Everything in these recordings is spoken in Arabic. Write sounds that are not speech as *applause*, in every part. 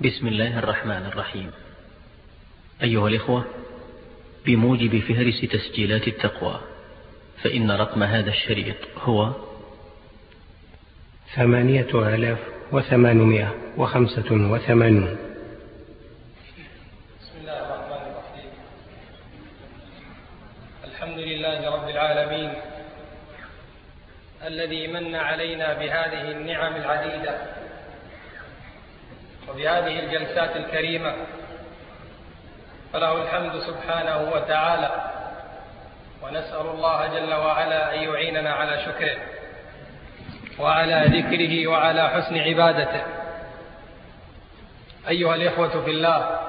بسم الله الرحمن الرحيم. أيها الإخوة بموجب فهرس تسجيلات التقوى فإن رقم هذا الشريط هو ثمانية آلاف وثمانمائة وخمسة وثمانون بسم الله الرحمن الرحيم. الحمد لله رب العالمين الذي من علينا بهذه النعم العديدة وبهذه الجلسات الكريمة فله الحمد سبحانه وتعالى ونسأل الله جل وعلا أن يعيننا على شكره وعلى ذكره وعلى حسن عبادته. أيها الإخوة في الله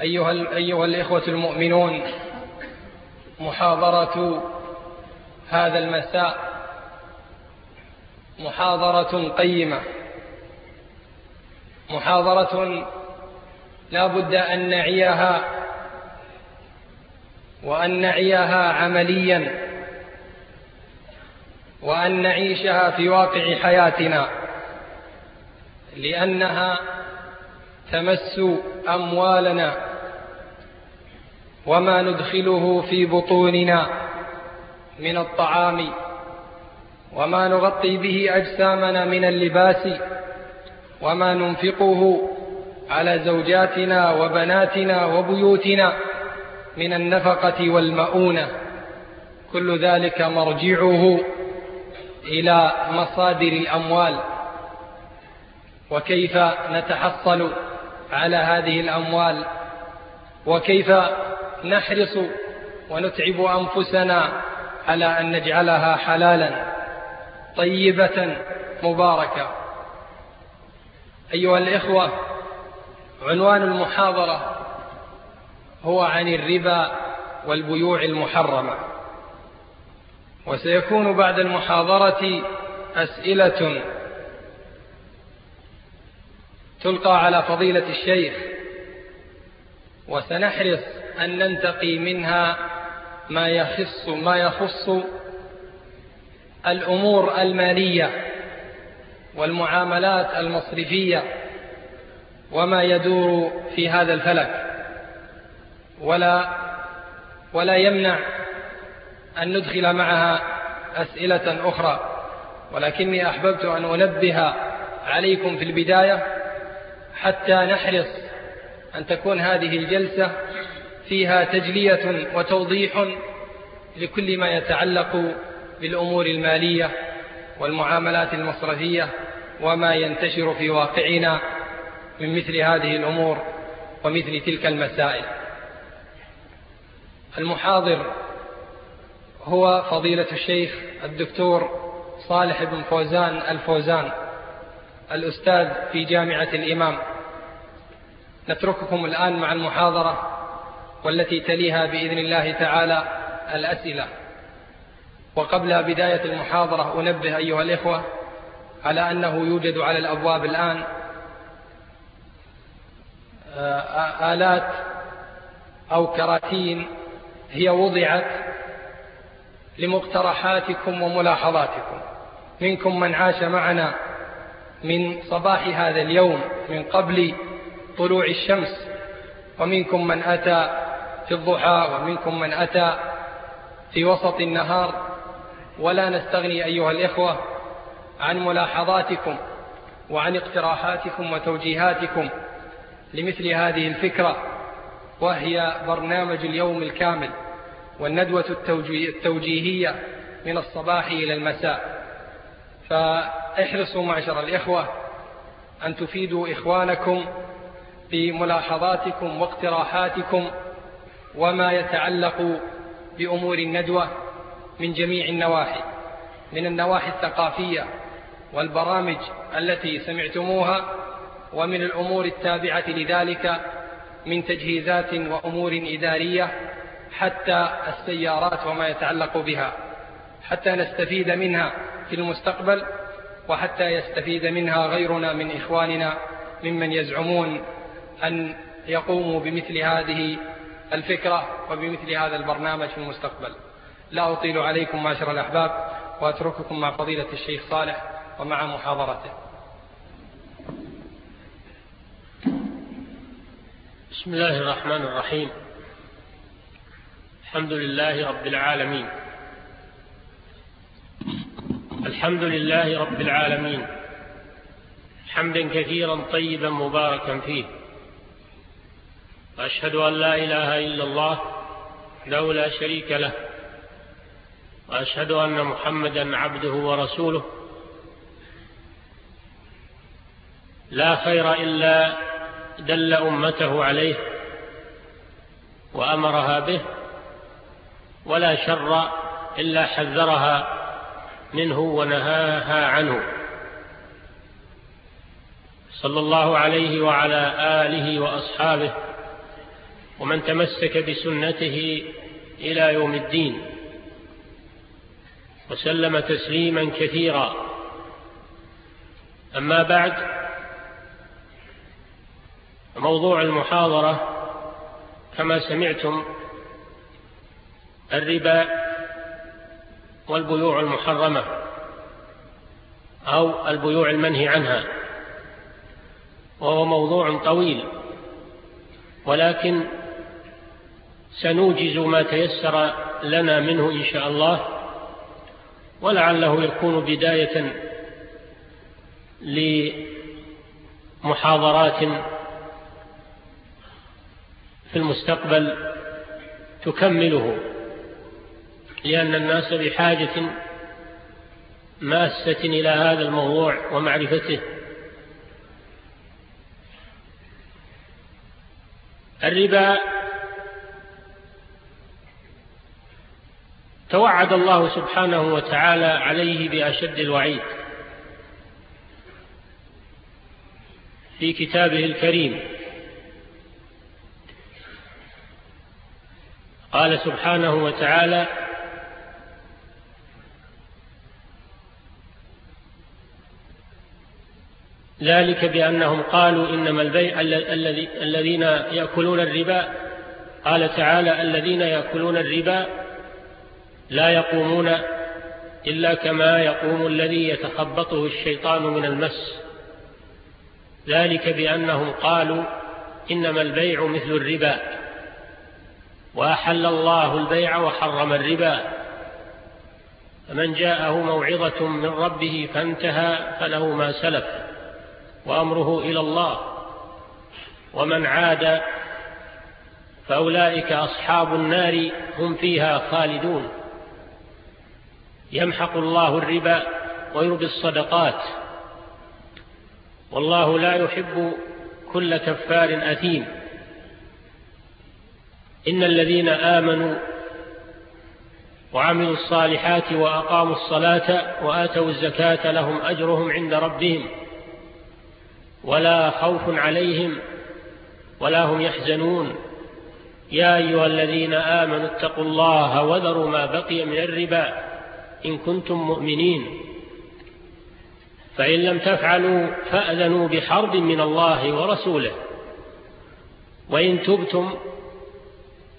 أيها, أيها الإخوة المؤمنون محاضرة هذا المساء محاضرة قيمة. محاضرة لا بد أن نعيها وأن نعيها عمليا وأن نعيشها في واقع حياتنا لأنها تمس أموالنا وما ندخله في بطوننا من الطعام وما نغطي به أجسامنا من اللباس وما ننفقه على زوجاتنا وبناتنا وبيوتنا من النفقة والمؤونة. كل ذلك مرجعه إلى مصادر الأموال. وكيف نتحصل على هذه الأموال؟ وكيف نحرص ونتعب أنفسنا على أن نجعلها حلالا طيبة مباركة؟ أيها الإخوة عنوان المحاضرة هو عن الربا والبيوع المحرمة. وسيكون بعد المحاضرة أسئلة تلقى على فضيلة الشيخ وسنحرص أن ننتقي منها ما يخص ما يخص الأمور المالية. والمعاملات المصرفية وما يدور في هذا الفلك. ولا ولا يمنع أن ندخل معها أسئلة أخرى. ولكني أحببت أن أنبه عليكم في البداية حتى نحرص أن تكون هذه الجلسة فيها تجلية وتوضيح لكل ما يتعلق بالأمور المالية والمعاملات المصرفية وما ينتشر في واقعنا من مثل هذه الأمور ومثل تلك المسائل. المحاضر هو فضيلة الشيخ الدكتور صالح بن فوزان الفوزان الأستاذ في جامعة الإمام. نترككم الآن مع المحاضرة والتي تليها بإذن الله تعالى الأسئلة. وقبل بداية المحاضرة أنبه أيها الإخوة على أنه يوجد على الأبواب الآن آلات أو كراتين هي وضعت لمقترحاتكم وملاحظاتكم. منكم من عاش معنا من صباح هذا اليوم من قبل طلوع الشمس ومنكم من أتى في الضحى ومنكم من أتى في وسط النهار. ولا نستغني أيها الإخوة عن ملاحظاتكم وعن اقتراحاتكم وتوجيهاتكم لمثل هذه الفكرة وهي برنامج اليوم الكامل والندوة التوجيهية من الصباح إلى المساء. فاحرصوا معشر الإخوة أن تفيدوا إخوانكم بملاحظاتكم واقتراحاتكم وما يتعلق بأمور الندوة من جميع النواحي من النواحي الثقافية والبرامج التي سمعتموها ومن الأمور التابعة لذلك من تجهيزات وأمور إدارية حتى السيارات وما يتعلق بها حتى نستفيد منها في المستقبل وحتى يستفيد منها غيرنا من إخواننا ممن يزعمون أن يقوموا بمثل هذه الفكرة وبمثل هذا البرنامج في المستقبل. لا أطيل عليكم معشر الأحباب وأترككم مع فضيلة الشيخ صالح. ومع محاضرته. بسم الله الرحمن الرحيم. الحمد لله رب العالمين. الحمد لله رب العالمين. حمدا كثيرا طيبا مباركا فيه. وأشهد أن لا إله إلا الله له لا شريك له. وأشهد أن محمدا عبده ورسوله. لا خير إلا دل أمته عليه وأمرها به ولا شر إلا حذرها منه ونهاها عنه. صلى الله عليه وعلى آله وأصحابه ومن تمسك بسنته إلى يوم الدين وسلم تسليما كثيرا. أما بعد موضوع المحاضرة كما سمعتم الربا والبيوع المحرمة أو البيوع المنهي عنها وهو موضوع طويل ولكن سنوجز ما تيسر لنا منه إن شاء الله ولعله يكون بداية لمحاضرات في المستقبل تكمله لأن الناس بحاجة ماسة إلى هذا الموضوع ومعرفته. الربا توعد الله سبحانه وتعالى عليه بأشد الوعيد في كتابه الكريم. قال سبحانه وتعالى ذلك بأنهم قالوا إنما البيع الذين يأكلون الربا. قال تعالى الذين يأكلون الربا لا يقومون إلا كما يقوم الذي يتخبطه الشيطان من المس. ذلك بأنهم قالوا إنما البيع مثل الربا. وأحل الله البيع وحرم الربا. فمن جاءه موعظة من ربه فانتهى فله ما سلف وأمره إلى الله. ومن عاد فأولئك أصحاب النار هم فيها خالدون. يمحق الله الربا ويربي الصدقات. والله لا يحب كل كفار أثيم. إن الذين آمنوا وعملوا الصالحات وأقاموا الصلاة وآتوا الزكاة لهم أجرهم عند ربهم ولا خوف عليهم ولا هم يحزنون. يا أيها الذين آمنوا اتقوا الله وذروا ما بقي من الربا إن كنتم مؤمنين. فإن لم تفعلوا فأذنوا بحرب من الله ورسوله. وإن تبتم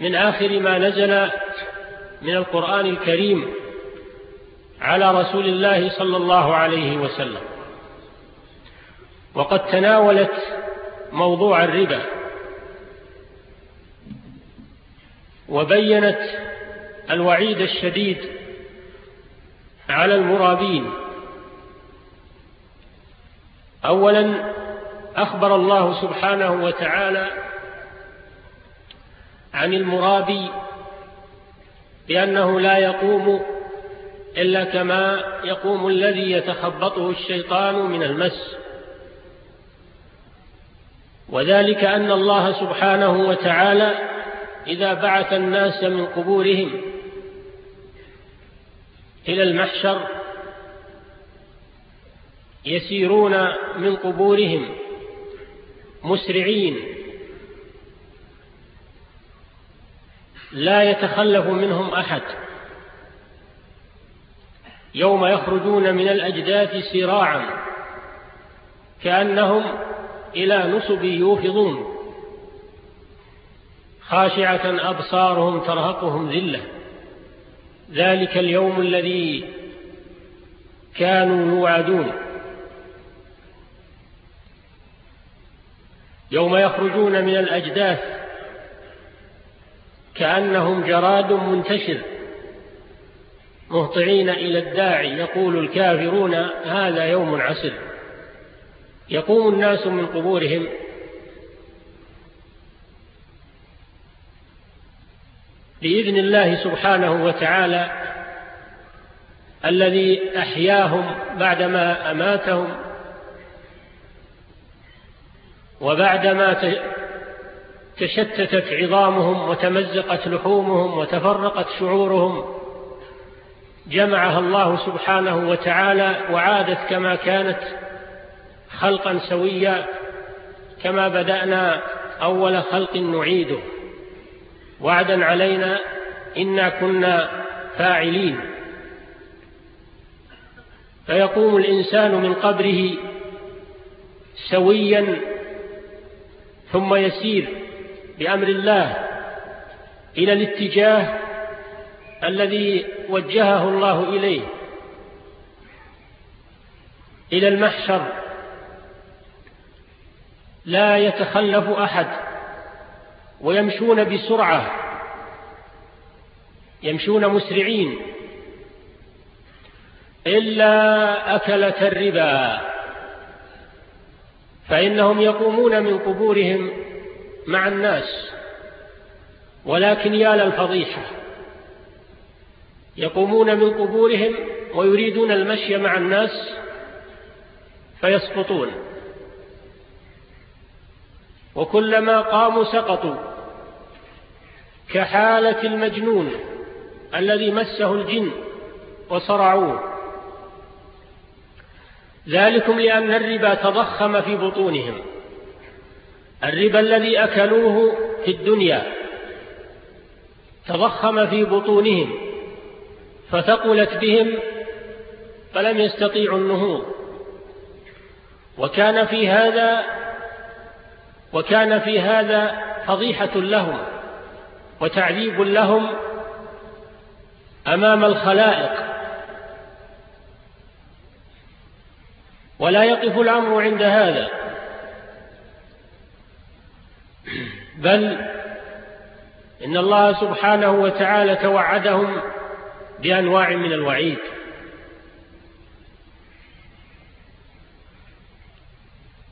من آخر ما نزل من القرآن الكريم على رسول الله صلى الله عليه وسلم. وقد تناولت موضوع الربا وبينت الوعيد الشديد على المرابين. اولا أخبر الله سبحانه وتعالى عن المرابي بأنه لا يقوم إلا كما يقوم الذي يتخبطه الشيطان من المس. وذلك أن الله سبحانه وتعالى إذا بعث الناس من قبورهم إلى المحشر يسيرون من قبورهم مسرعين لا يتخلف منهم أحد. يوم يخرجون من الأجداث سراعا كأنهم إلى نسب يوفضون. خاشعة أبصارهم ترهقهم ذلة. ذلك اليوم الذي كانوا يوعدون. يوم يخرجون من الأجداث كأنهم جراد منتشر. مهطعين إلى الداعي يقول الكافرون هذا يوم عسر. يقوم الناس من قبورهم. بإذن الله سبحانه وتعالى الذي أحياهم بعدما أماتهم وبعدما تشتتت عظامهم وتمزقت لحومهم وتفرقت شعورهم. جمعها الله سبحانه وتعالى وعادت كما كانت خلقا سويا كما بدأنا أول خلق نعيده. وعدا علينا إنا كنا فاعلين. فيقوم الإنسان من قبره سويا ثم يسير. بأمر الله إلى الاتجاه الذي وجهه الله إليه إلى المحشر. لا يتخلف أحد ويمشون بسرعة يمشون مسرعين إلا أكلة الربا فإنهم يقومون من قبورهم مع الناس ولكن يا للفضيحة يقومون من قبورهم ويريدون المشي مع الناس فيسقطون. وكلما قاموا سقطوا كحالة المجنون الذي مسه الجن وصرعوه. ذلكم لأن الربا تضخم في بطونهم. الربا الذي أكلوه في الدنيا تضخم في بطونهم فثقلت بهم فلم يستطيعوا النهوض. وكان في هذا وكان في هذا فضيحة لهم وتعذيب لهم أمام الخلائق. ولا يقف الأمر عند هذا. بل إن الله سبحانه وتعالى توعدهم بأنواع من الوعيد.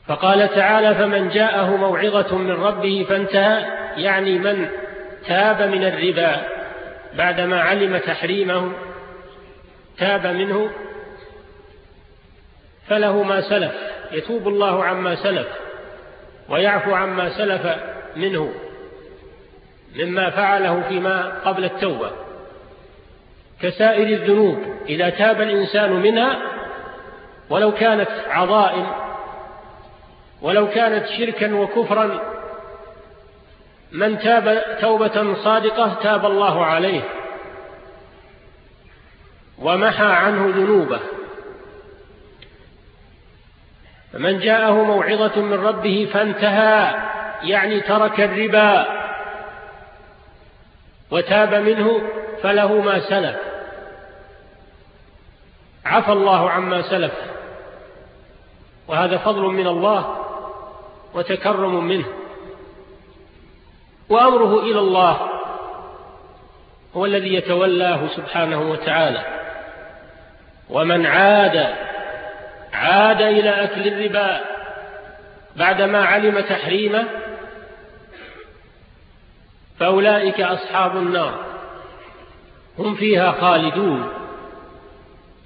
فقال تعالى فمن جاءه موعظة من ربه فانتهى. يعني من تاب من الربا بعدما علم تحريمه تاب منه فله ما سلف يتوب الله عما سلف. ويعفو عما سلف منه مما فعله فيما قبل التوبة. كسائر الذنوب إذا تاب الإنسان منها ولو كانت عظائم ولو كانت شركا وكفرا من تاب توبة صادقة تاب الله عليه ومحى عنه ذنوبه. فمن جاءه موعظة من ربه فانتهى يعني ترك الربا وتاب منه فله ما سلف. عفى الله عما سلف. وهذا فضل من الله وتكرم منه. وأمره إلى الله هو الذي يتولاه سبحانه وتعالى. ومن عاد عاد إلى أكل الربا بعدما علم تحريمه فأولئك أصحاب النار. هم فيها خالدون.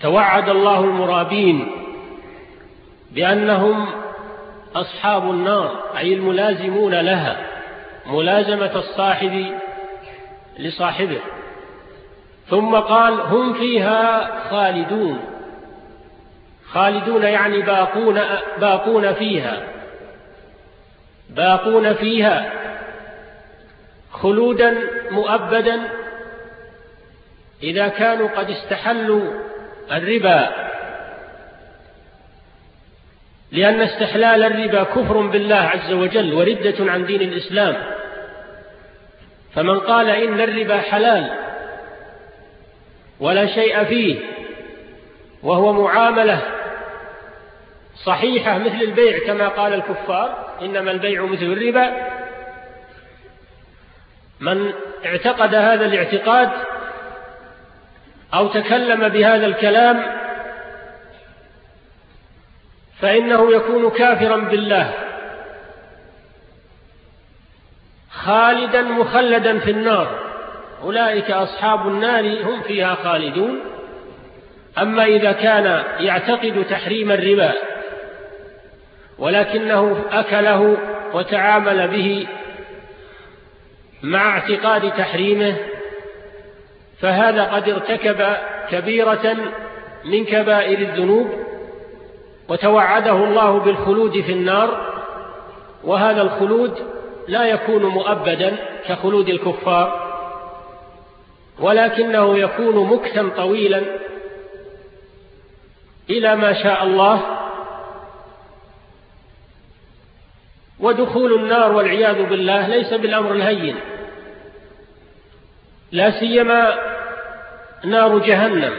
توعد الله المرابين بأنهم أصحاب النار أي الملازمون لها ملازمة الصاحب لصاحبه. ثم قال هم فيها خالدون. خالدون يعني باقون, باقون فيها. باقون فيها. خلودا مؤبدا. إذا كانوا قد استحلوا الربا. لأن استحلال الربا كفر بالله عز وجل وردة عن دين الإسلام. فمن قال إن الربا حلال ولا شيء فيه وهو معاملة صحيحة مثل البيع كما قال الكفار إنما البيع مثل الربا. من اعتقد هذا الاعتقاد أو تكلم بهذا الكلام فإنه يكون كافرا بالله. خالدا مخلدا في النار. أولئك أصحاب النار هم فيها خالدون. أما إذا كان يعتقد تحريم الربا ولكنه أكله وتعامل به مع اعتقاد تحريمه فهذا قد ارتكب كبيرة من كبائر الذنوب وتوعده الله بالخلود في النار وهذا الخلود لا يكون مؤبدا كخلود الكفار ولكنه يكون مكثا طويلا إلى ما شاء الله ودخول النار والعياذ بالله ليس بالأمر الهين. لا سيما نار جهنم.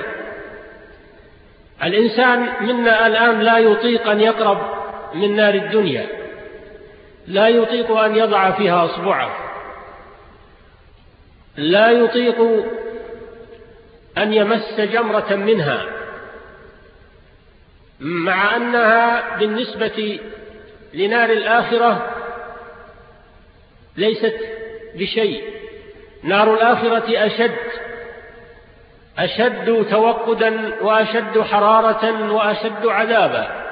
الإنسان منا الآن لا يطيق أن يقرب من نار الدنيا. لا يطيق أن يضع فيها أصبعه. لا يطيق أن يمس جمرة منها. مع أنها بالنسبة لنار الآخرة ليست بشيء. نار الآخرة أشد أشد توقدا وأشد حرارة وأشد عذابا.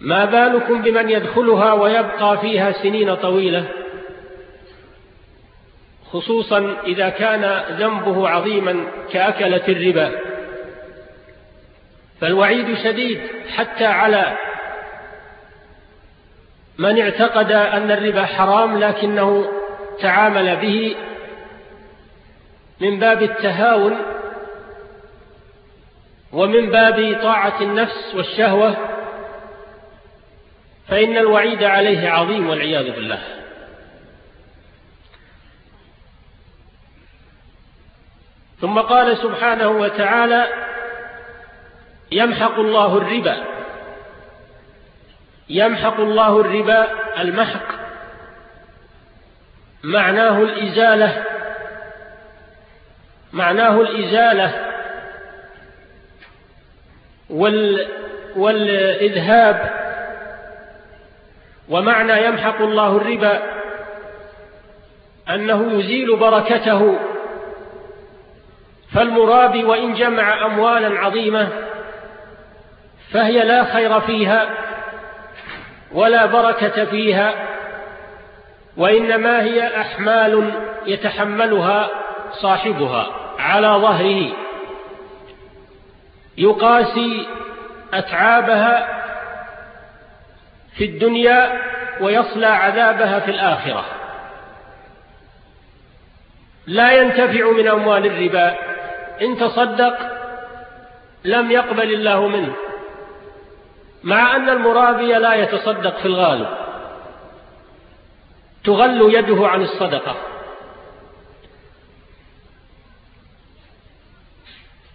ما بالكم بمن يدخلها ويبقى فيها سنين طويلة؟ خصوصا إذا كان ذنبه عظيما كأكلة الربا. فالوعيد شديد حتى على من اعتقد أن الربا حرام لكنه تعامل به من باب التهاون ومن باب طاعة النفس والشهوة فإن الوعيد عليه عظيم والعياذ بالله. ثم قال سبحانه وتعالى يمحق الله الربا. يمحق الله الربا المحق. معناه الإزالة. معناه الإزالة. وال والإذهاب. ومعنى يمحق الله الربا أنه يزيل بركته. فالمرابي وإن جمع أموالا عظيمة فهي لا خير فيها. ولا بركة فيها وإنما هي أحمال يتحملها صاحبها على ظهره. يقاسي أتعابها في الدنيا ويصلى عذابها في الآخرة. لا ينتفع من أموال الربا. إن تصدق لم يقبل الله منه. مع أن المرابي لا يتصدق في الغالب. تغل يده عن الصدقة.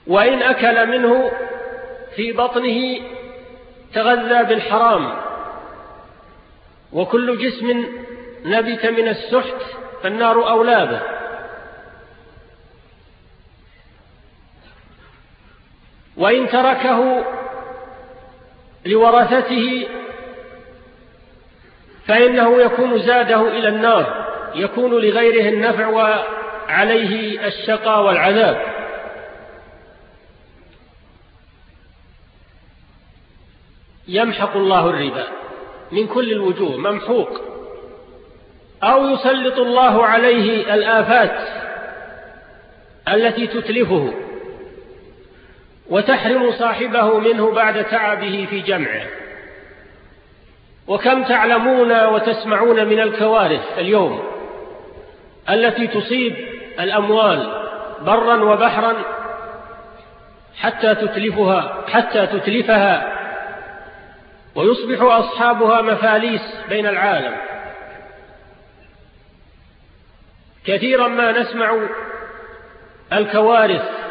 وإن أكل منه في بطنه تغذى بالحرام. وكل جسم نبت من السحت فالنار أولى به. وإن تركه لورثته فإنه يكون زاده إلى النار يكون لغيره النفع وعليه الشقى والعذاب. يمحق الله الربا من كل الوجوه ممحوق أو يسلط الله عليه الآفات التي تتلفه. وتحرم صاحبه منه بعد تعبه في جمعه. وكم تعلمون وتسمعون من الكوارث اليوم التي تصيب الأموال برا وبحرا حتى تتلفها حتى تتلفها. ويصبح أصحابها مفاليس بين العالم. كثيرا ما نسمع الكوارث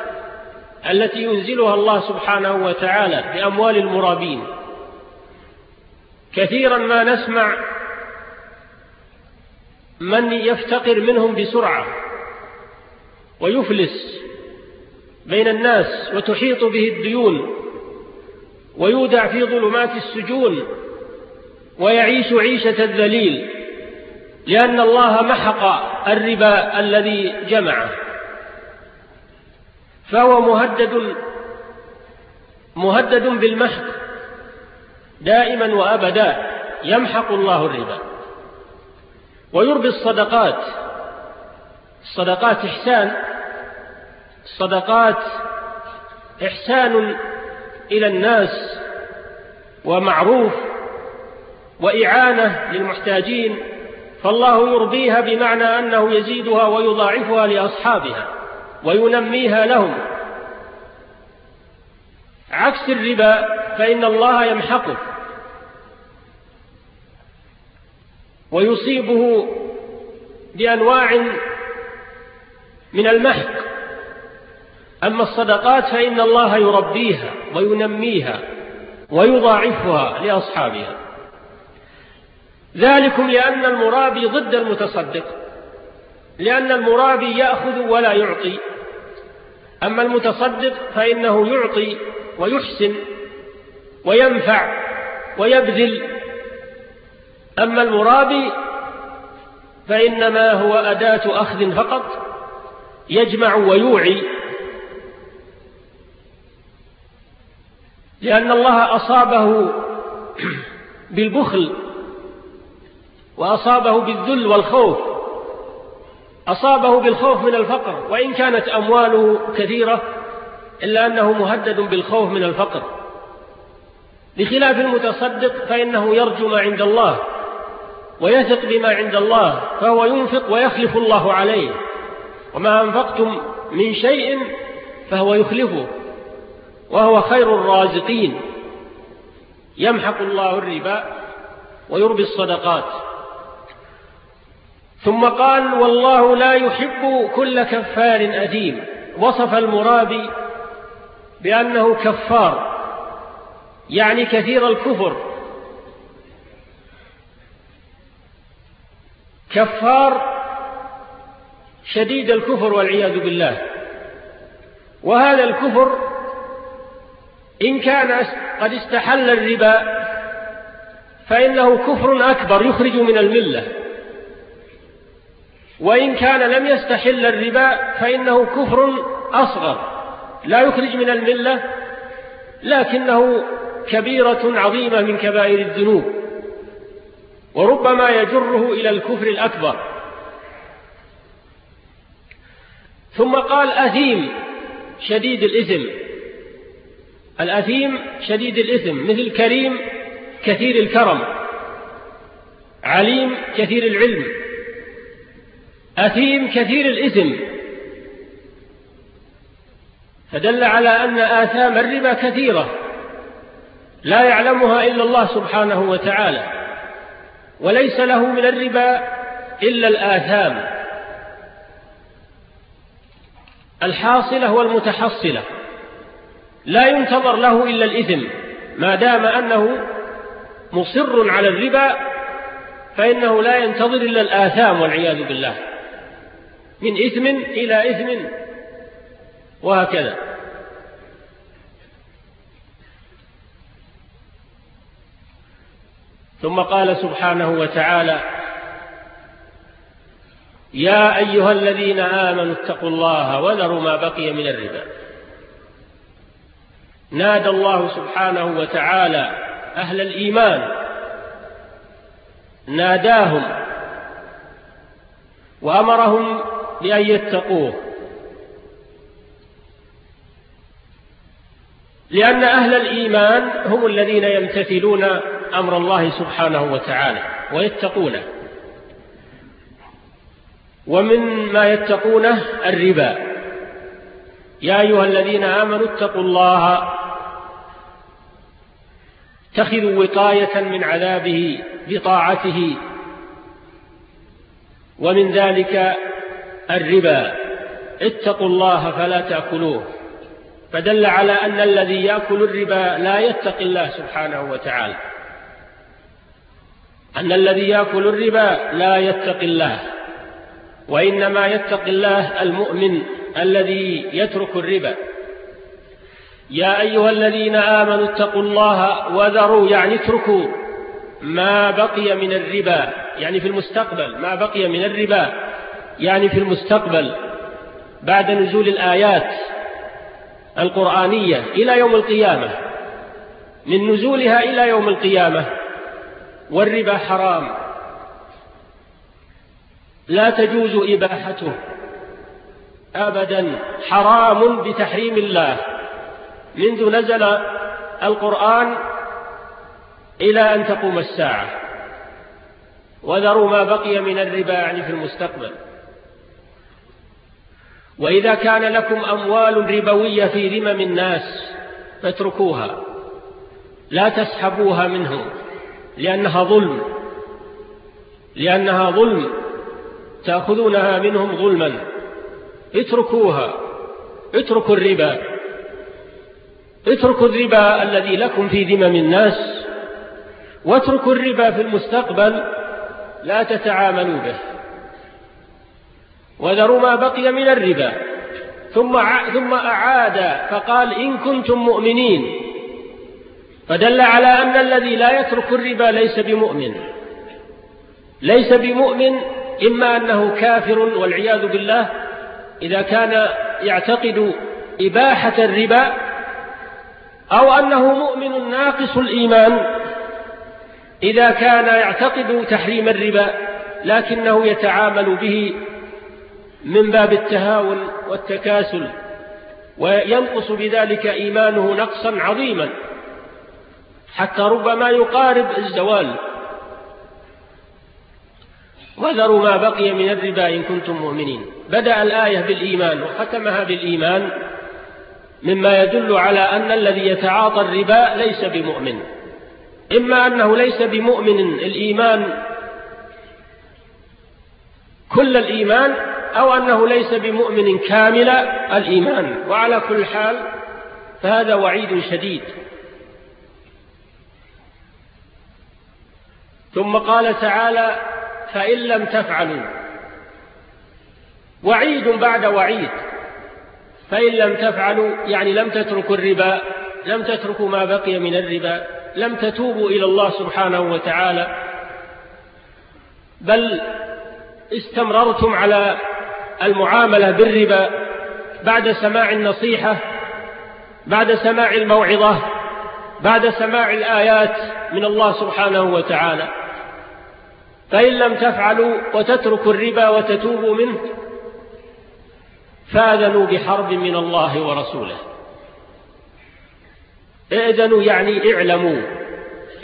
التي ينزلها الله سبحانه وتعالى بأموال المرابين. كثيرا ما نسمع من يفتقر منهم بسرعة ويفلس بين الناس وتحيط به الديون ويودع في ظلمات السجون ويعيش عيشة الذليل لأن الله محق الربا الذي جمعه. فهو مهدد مهدد بالمحق دائما وأبدا يمحق الله الربا. ويربي الصدقات الصدقات إحسان الصدقات إحسان إلى الناس ومعروف وإعانة للمحتاجين فالله يربيها بمعنى أنه يزيدها ويضاعفها لأصحابها. وينميها لهم. عكس الربا فإن الله يمحقه. ويصيبه بأنواع من المحق. أما الصدقات فإن الله يربيها وينميها ويضاعفها لأصحابها. ذلكم لأن المرابي ضد المتصدق. لأن المرابي يأخذ ولا يعطي. أما المتصدق فإنه يعطي ويحسن وينفع ويبذل. أما المرابي فإنما هو أداة أخذ فقط يجمع ويوعي. لأن الله أصابه بالبخل وأصابه بالذل والخوف. أصابه بالخوف من الفقر وإن كانت أمواله كثيرة إلا أنه مهدد بالخوف من الفقر. بخلاف المتصدق فإنه يرجو ما عند الله ويثق بما عند الله فهو ينفق ويخلف الله عليه. وما أنفقتم من شيء فهو يخلفه وهو خير الرازقين. يمحق الله الربا ويربي الصدقات. ثم قال والله لا يحب كل كفار أثيم وصف المرابي بأنه كفار يعني كثير الكفر. كفار شديد الكفر والعياذ بالله. وهذا الكفر إن كان قد استحل الربا فإنه كفر أكبر يخرج من الملة. وإن كان لم يستحل الربا فإنه كفر أصغر. لا يخرج من الملة لكنه كبيرة عظيمة من كبائر الذنوب وربما يجره إلى الكفر الأكبر. ثم قال أثيم شديد الإثم. الأثيم شديد الإثم مثل كريم كثير الكرم عليم كثير العلم. أثيم كثير الإثم. فدل على أن آثام الربا كثيرة لا يعلمها إلا الله سبحانه وتعالى وليس له من الربا إلا الآثام. الحاصلة والمتحصلة. لا ينتظر له إلا الإثم. ما دام أنه مصر على الربا فإنه لا ينتظر إلا الآثام والعياذ بالله. من إثم إلى إثم وهكذا. ثم قال سبحانه وتعالى يا أيها الذين آمنوا اتقوا الله وذروا ما بقي من الربا. نادى الله سبحانه وتعالى أهل الإيمان ناداهم وأمرهم بأن يتقوه. لأن أهل الإيمان هم الذين يمتثلون أمر الله سبحانه وتعالى ويتقونه. ومن ما يتقونه الربا. يا أيها الذين آمنوا اتقوا الله. اتخذوا وقاية من عذابه بطاعته. ومن ذلك الربا. اتقوا الله فلا تأكلوه. فدل على أن الذي يأكل الربا لا يتقي الله سبحانه وتعالى. أن الذي يأكل الربا لا يتقي الله. وإنما يتقي الله المؤمن الذي يترك الربا. يا أيها الذين آمنوا اتقوا الله وذروا يعني اتركوا ما بقي من الربا يعني في المستقبل ما بقي من الربا. يعني في المستقبل بعد نزول الآيات القرآنية إلى يوم القيامة. من نزولها إلى يوم القيامة والربا حرام. لا تجوز إباحته أبدا. حرام بتحريم الله. منذ نزل القرآن إلى أن تقوم الساعة. وذروا ما بقي من الربا يعني في المستقبل. وإذا كان لكم أموال ربوية في ذمم الناس فاتركوها. لا تسحبوها منهم لأنها ظلم. لأنها ظلم. تأخذونها منهم ظلما. اتركوها. اتركوا الربا. اتركوا الربا الذي لكم في ذمم الناس. واتركوا الربا في المستقبل. لا تتعاملوا به. وذروا ما بقي من الربا. ثم ثم أعاد فقال إن كنتم مؤمنين. فدل على أن الذي لا يترك الربا ليس بمؤمن. ليس بمؤمن إما أنه كافر والعياذ بالله إذا كان يعتقد إباحة الربا أو أنه مؤمن ناقص الإيمان إذا كان يعتقد تحريم الربا لكنه يتعامل به من باب التهاون والتكاسل وينقص بذلك إيمانه نقصا عظيما حتى ربما يقارب الزوال. وذروا ما بقي من الربا إن كنتم مؤمنين. بدأ الآية بالإيمان وختمها بالإيمان مما يدل على أن الذي يتعاطى الربا ليس بمؤمن. إما أنه ليس بمؤمن الإيمان كل الإيمان أو أنه ليس بمؤمن كامل الإيمان. وعلى كل حال فهذا وعيد شديد. ثم قال تعالى فإن لم تفعلوا. وعيد بعد وعيد. فإن لم تفعلوا يعني لم تتركوا الربا لم تتركوا ما بقي من الربا لم تتوبوا إلى الله سبحانه وتعالى. بل استمررتم على المعاملة بالربا بعد سماع النصيحة بعد سماع الموعظة بعد سماع الآيات من الله سبحانه وتعالى. فإن لم تفعلوا وتتركوا الربا وتتوبوا منه فآذنوا بحرب من الله ورسوله. ائذنوا يعني اعلموا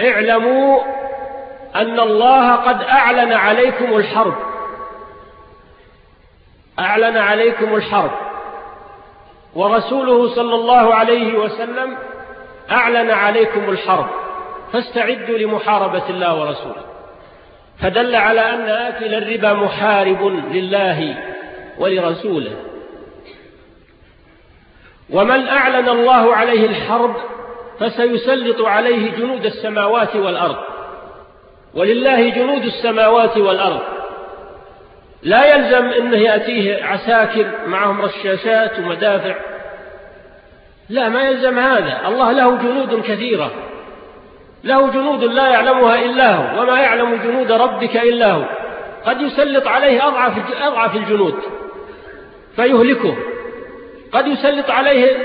اعلموا أن الله قد أعلن عليكم الحرب. أعلن عليكم الحرب. ورسوله صلى الله عليه وسلم أعلن عليكم الحرب. فاستعدوا لمحاربة الله ورسوله. فدل على أن آكل الربا محارب لله ولرسوله. ومن أعلن الله عليه الحرب فسيسلط عليه جنود السماوات والأرض. ولله جنود السماوات والأرض. لا يلزم أنه يأتيه عساكر معهم رشاشات ومدافع. لا ما يلزم هذا. الله له جنود كثيرة. له جنود لا يعلمها إلا هو وما يعلم جنود ربك إلا هو. قد يسلط عليه أضعف, أضعف الجنود فيهلكه. قد يسلط عليه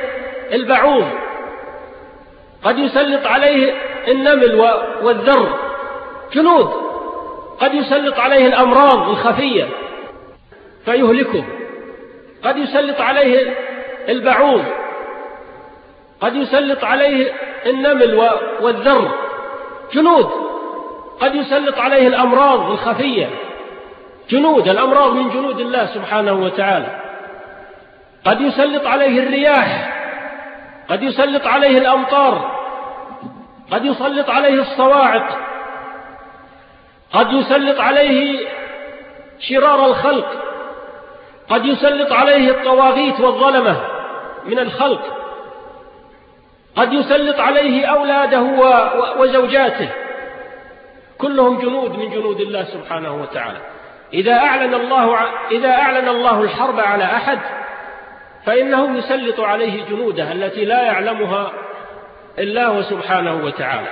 البعوض. قد يسلط عليه النمل والذر. جنود. قد يسلط عليه الأمراض الخفية فيهلكه. قد يسلط عليه البعوض. قد يسلط عليه النمل والذر. جنود. قد يسلط عليه الأمراض الخفية. جنود. الأمراض من جنود الله سبحانه وتعالى. قد يسلط عليه الرياح. قد يسلط عليه الأمطار. قد يسلط عليه الصواعق. قد يسلط عليه شرار الخلق قد يسلط عليه الطواغيت والظلمة من الخلق قد يسلط عليه أولاده وزوجاته كلهم جنود من جنود الله سبحانه وتعالى. إذا أعلن الله إذا أعلن الله الحرب على أحد فإنه يسلط عليه جنوده التي لا يعلمها إلا هو سبحانه وتعالى.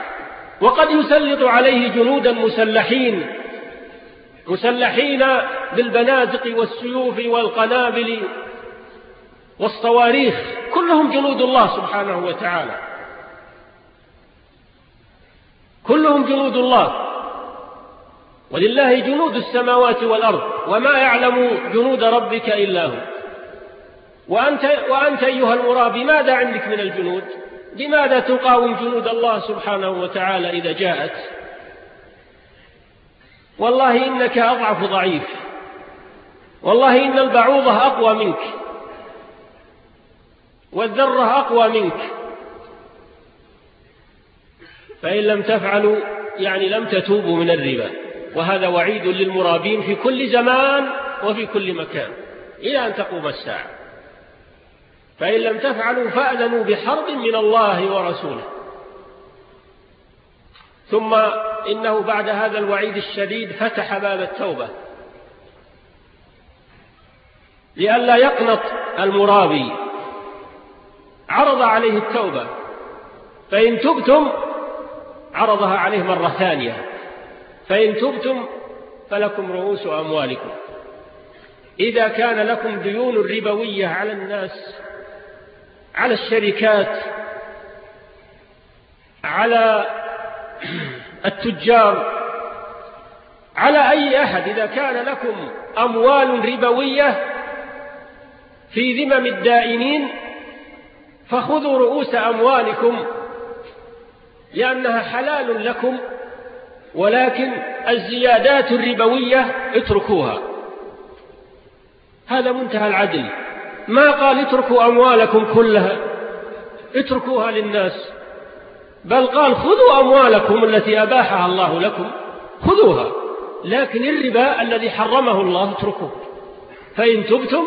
وقد يسلط عليه جنودا مسلحين مسلحين بالبنادق والسيوف والقنابل والصواريخ كلهم جنود الله سبحانه وتعالى. كلهم جنود الله. ولله جنود السماوات والأرض وما يعلم جنود ربك إلا هو. وأنت, وأنت أيها المرابي ماذا عندك من الجنود؟ لماذا تقاوم جنود الله سبحانه وتعالى إذا جاءت؟ والله إنك أضعف ضعيف. والله إن البعوضة أقوى منك. والذرة أقوى منك. فإن لم تفعلوا يعني لم تتوبوا من الربا. وهذا وعيد للمرابين في كل زمان وفي كل مكان. إلى أن تقوم الساعة. فإن لم تفعلوا فأذنوا بحرب من الله ورسوله. ثم إنه بعد هذا الوعيد الشديد فتح باب التوبة. لئلا يقنط المرابي عرض عليه التوبة. فإن تبتم عرضها عليه مرة ثانية. فإن تبتم فلكم رؤوس أموالكم. إذا كان لكم ديون ربوية على الناس على الشركات على التجار على أي أحد. إذا كان لكم أموال ربوية في ذمم الدائنين فخذوا رؤوس أموالكم لأنها حلال لكم ولكن الزيادات الربوية اتركوها. هذا منتهى العدل. ما قال اتركوا أموالكم كلها اتركوها للناس بل قال خذوا أموالكم التي أباحها الله لكم خذوها لكن الربا الذي حرمه الله اتركوه. فإن تبتم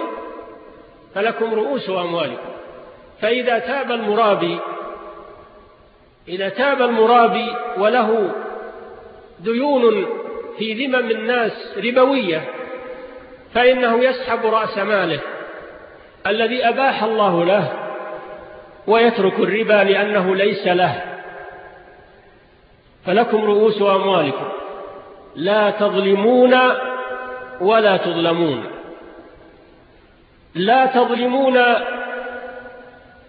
فلكم رؤوس أموالكم. فإذا تاب المرابي إذا تاب المرابي وله ديون في ذمم الناس ربوية فإنه يسحب رأس ماله. الذي أباح الله له ويترك الربا لأنه ليس له. فلكم رؤوس أموالكم. لا تظلمون ولا تظلمون. لا تظلمون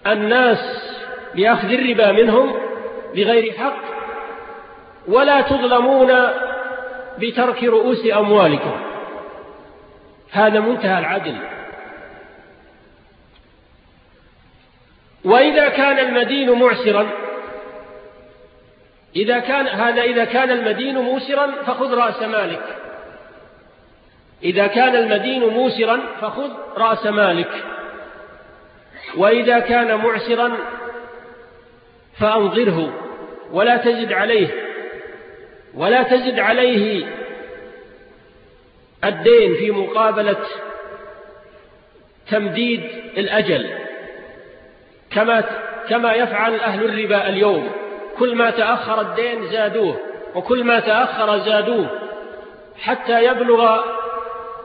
الناس بأخذ الربا منهم بغير حق ولا تظلمون بترك رؤوس أموالكم. هذا منتهى العدل. وإذا كان المدين معسرا إذا كان هذا إذا كان المدين موسرا فخذ رأس مالك. إذا كان المدين موسرا فخذ رأس مالك. وإذا كان معسرا فأنظره ولا تزد عليه ولا تزد عليه الدين في مقابلة تمديد الأجل. كما كما يفعل أهل الربا اليوم. كل ما تأخر الدين زادوه وكل ما تأخر زادوه حتى يبلغ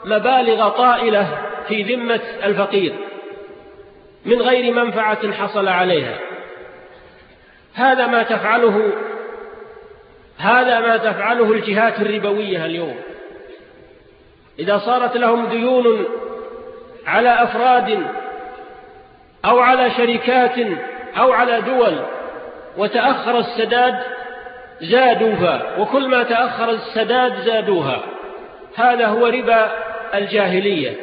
مبالغ طائلة في ذمة الفقير من غير منفعة حصل عليها. هذا ما تفعله هذا ما تفعله الجهات الربوية اليوم. إذا صارت لهم ديون على أفراد أو على شركات أو على دول وتأخر السداد زادوها وكل ما تأخر السداد زادوها. هذا هو ربا الجاهلية.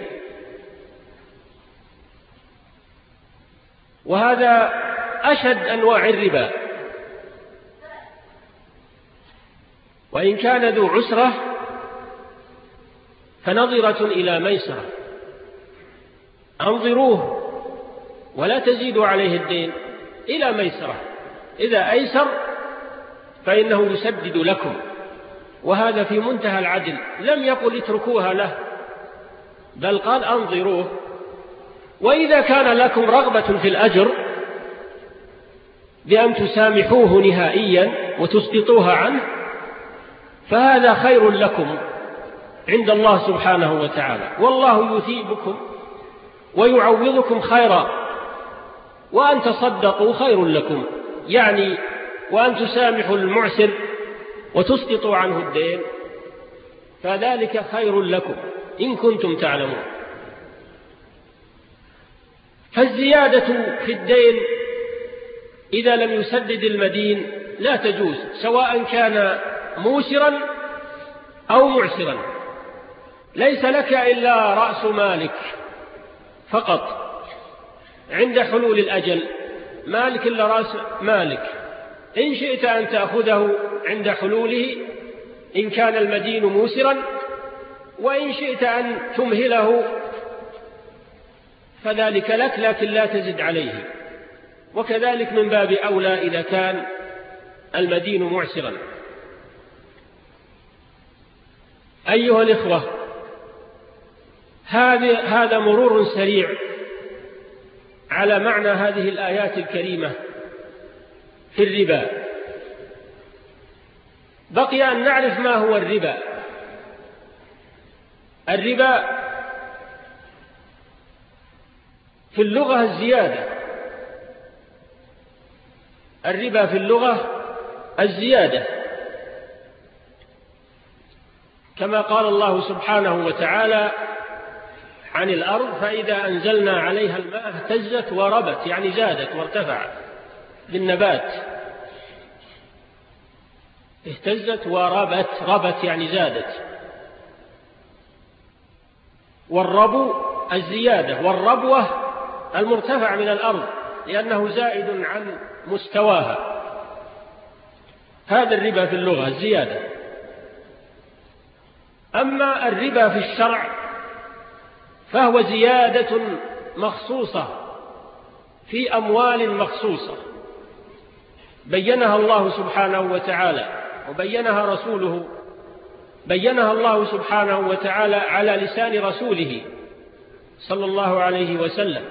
وهذا أشد أنواع الربا. وإن كان ذو عسرة فنظرة إلى ميسرة. أنظروه ولا تزيدوا عليه الدين إلى ميسرة. إذا أيسر فإنه يسدد لكم. وهذا في منتهى العدل. لم يقل اتركوها له بل قال أنظروه. وإذا كان لكم رغبة في الأجر بأن تسامحوه نهائيا وتسقطوها عنه فهذا خير لكم عند الله سبحانه وتعالى. والله يثيبكم ويعوضكم خيرا. وأن تصدقوا خير لكم. يعني وأن تسامحوا المعسر وتسقطوا عنه الدين. فذلك خير لكم إن كنتم تعلمون. فالزيادة في الدين إذا لم يسدد المدين لا تجوز سواء كان موسرا أو معسرا. ليس لك إلا رأس مالك فقط. عند حلول الأجل. مالك إلا رأس مالك. إن شئت أن تأخذه عند حلوله إن كان المدين موسرا وإن شئت أن تمهله فذلك لك لكن لا تزد عليه. وكذلك من باب أولى إذا كان المدين معسرا. أيها الإخوة هذا مرور سريع. على معنى هذه الآيات الكريمة في الربا. بقي أن نعرف ما هو الربا. الربا في اللغة الزيادة. الربا في اللغة الزيادة. كما قال الله سبحانه وتعالى عن الأرض فإذا أنزلنا عليها الماء اهتزت وربت يعني زادت وارتفعت بالنبات. اهتزت وربت ربت يعني زادت. والربو الزيادة والربوة المرتفع من الأرض لأنه زائد عن مستواها. هذا الربا في اللغة الزيادة. أما الربا في الشرع فهو زيادة مخصوصة في أموال مخصوصة. بينها الله سبحانه وتعالى وبينها رسوله بينها الله سبحانه وتعالى على لسان رسوله صلى الله عليه وسلم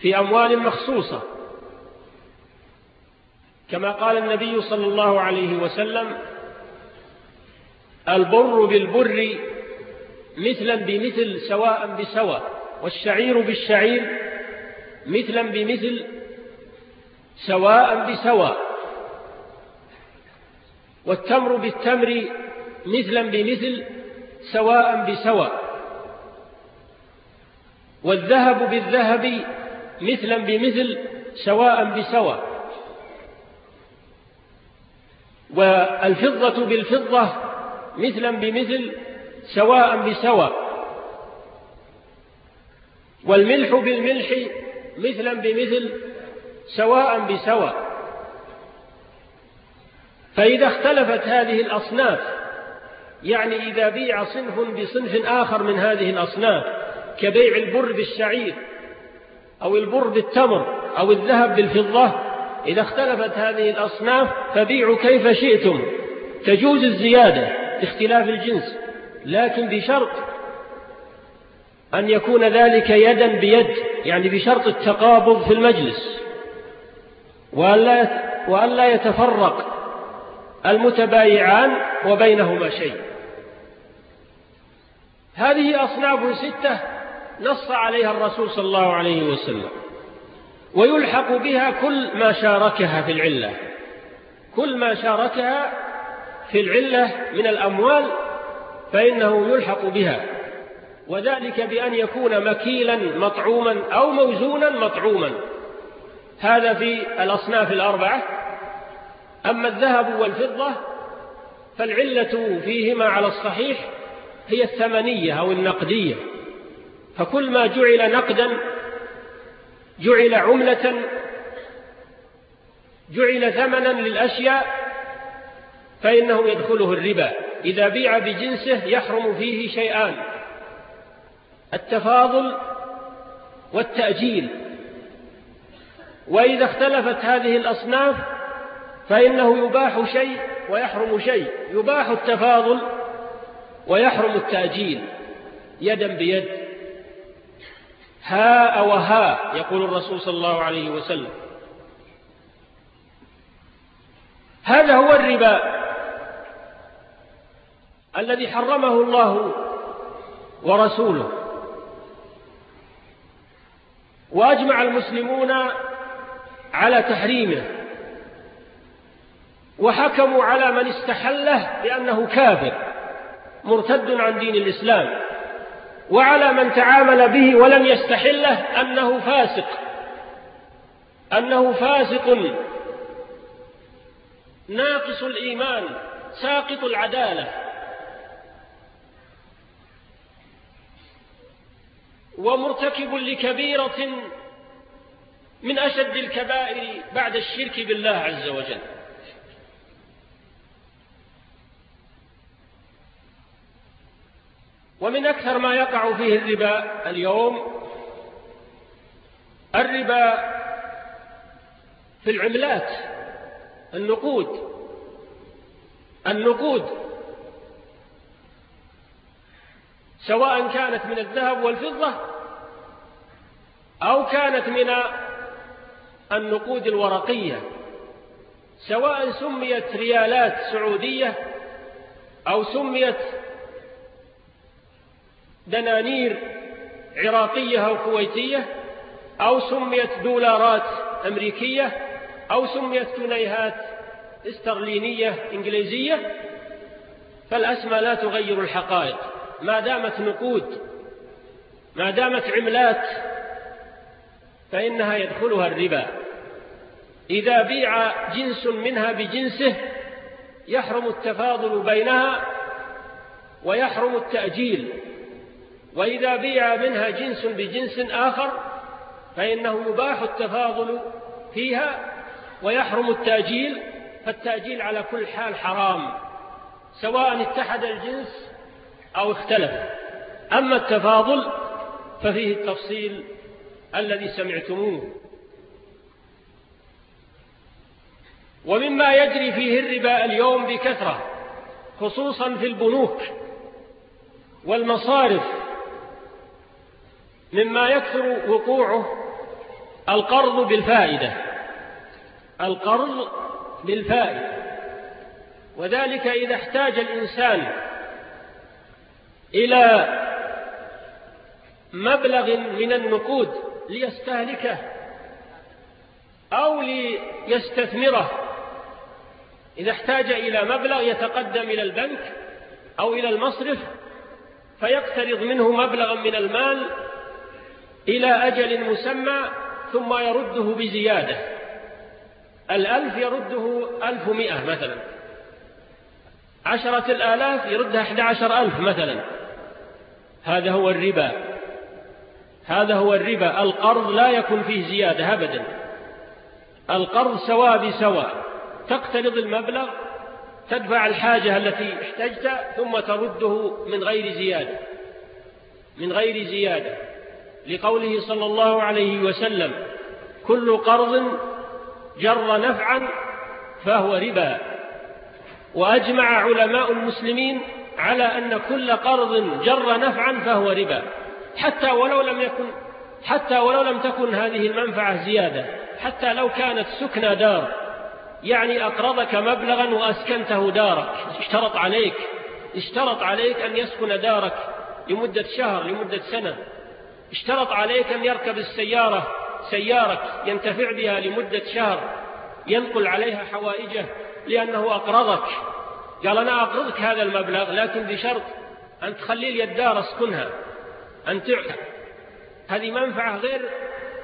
في أموال مخصوصة. كما قال النبي صلى الله عليه وسلم البر بالبر مثلا بمثل سواء بسواء والشعير بالشعير مثلا بمثل سواء بسواء والتمر بالتمر مثلا بمثل سواء بسواء والذهب بالذهب مثلا بمثل سواء بسواء. والفضة بالفضة مثلا بمثل سواء بسواء. والملح بالملح مثلا بمثل سواء بسواء. فإذا اختلفت هذه الأصناف يعني إذا بيع صنف بصنف آخر من هذه الأصناف كبيع البر بالشعير أو البر بالتمر أو الذهب بالفضة إذا اختلفت هذه الأصناف فبيعوا كيف شئتم. تجوز الزيادة باختلاف الجنس. لكن بشرط أن يكون ذلك يدا بيد يعني بشرط التقابض في المجلس. وأن لا يتفرق المتبايعان وبينهما شيء. هذه أصناف ستة نص عليها الرسول صلى الله عليه وسلم. ويلحق بها كل ما شاركها في العلة. كل ما شاركها في العلة من الأموال فإنه يلحق بها. وذلك بأن يكون مكيلا مطعوما أو موزونا مطعوما. هذا في الأصناف الأربعة. أما الذهب والفضة فالعلة فيهما على الصحيح هي الثمنية أو النقدية. فكل ما جعل نقدا جعل عملة جعل ثمنا للأشياء فإنه يدخله الربا. إذا بيع بجنسه يحرم فيه شيئان. التفاضل والتأجيل. وإذا اختلفت هذه الأصناف فإنه يباح شيء ويحرم شيء. يباح التفاضل ويحرم التأجيل. يدا بيد. هاء وهاء يقول الرسول صلى الله عليه وسلم. هذا هو الربا. الذي حرمه الله ورسوله. وأجمع المسلمون على تحريمه وحكموا على من استحله بأنه كافر مرتد عن دين الإسلام وعلى من تعامل به ولم يستحله أنه فاسق. أنه فاسق. ناقص الإيمان ساقط العدالة. ومرتكب لكبيرة من أشد الكبائر بعد الشرك بالله عز وجل. ومن أكثر ما يقع فيه الربا اليوم الربا في العملات النقود النقود. سواء كانت من الذهب والفضة أو كانت من النقود الورقية سواء سميت ريالات سعودية أو سميت دنانير عراقية أو كويتية أو سميت دولارات أمريكية أو سميت جنيهات استرلينية إنجليزية فالأسماء لا تغير الحقائق. ما دامت نقود ما دامت عملات فإنها يدخلها الربا. إذا بيع جنس منها بجنسه يحرم التفاضل بينها ويحرم التأجيل. وإذا بيع منها جنس بجنس آخر فإنه يباح التفاضل فيها ويحرم التأجيل فالتأجيل على كل حال حرام. سواء اتحد الجنس أو اختلف. أما التفاضل ففيه التفصيل الذي سمعتموه. ومما يجري فيه الربا اليوم بكثرة خصوصا في البنوك والمصارف مما يكثر وقوعه القرض بالفائدة. القرض بالفائدة. وذلك إذا احتاج الإنسان إلى مبلغ من النقود ليستهلكه أو ليستثمره. إذا احتاج إلى مبلغ يتقدم إلى البنك أو إلى المصرف فيقترض منه مبلغا من المال إلى أجل مسمى ثم يرده بزيادة. الألف يرده ألف مئة مثلا. عشرة الآلاف يردها أحد عشر ألف مثلا. هذا هو الربا. هذا هو الربا. القرض لا يكون فيه زيادة أبدا. القرض سواء بسواء. تقترض المبلغ تدفع الحاجة التي احتجت ثم ترده من غير زيادة. من غير زيادة. لقوله صلى الله عليه وسلم كل قرض جر نفعا فهو ربا. وأجمع علماء المسلمين على أن كل قرض جر نفعا فهو ربا. حتى ولو لم يكن حتى ولو لم تكن هذه المنفعة زيادة حتى لو كانت سكنى دار يعني أقرضك مبلغا وأسكنته دارك. اشترط عليك اشترط عليك أن يسكن دارك لمدة شهر لمدة سنة. اشترط عليك أن يركب السيارة سيارك ينتفع بها لمدة شهر ينقل عليها حوائجه لأنه أقرضك. قال أنا أقرضك هذا المبلغ لكن بشرط أن تخلي لي الدار أسكنها أن تعطى هذه منفعة غير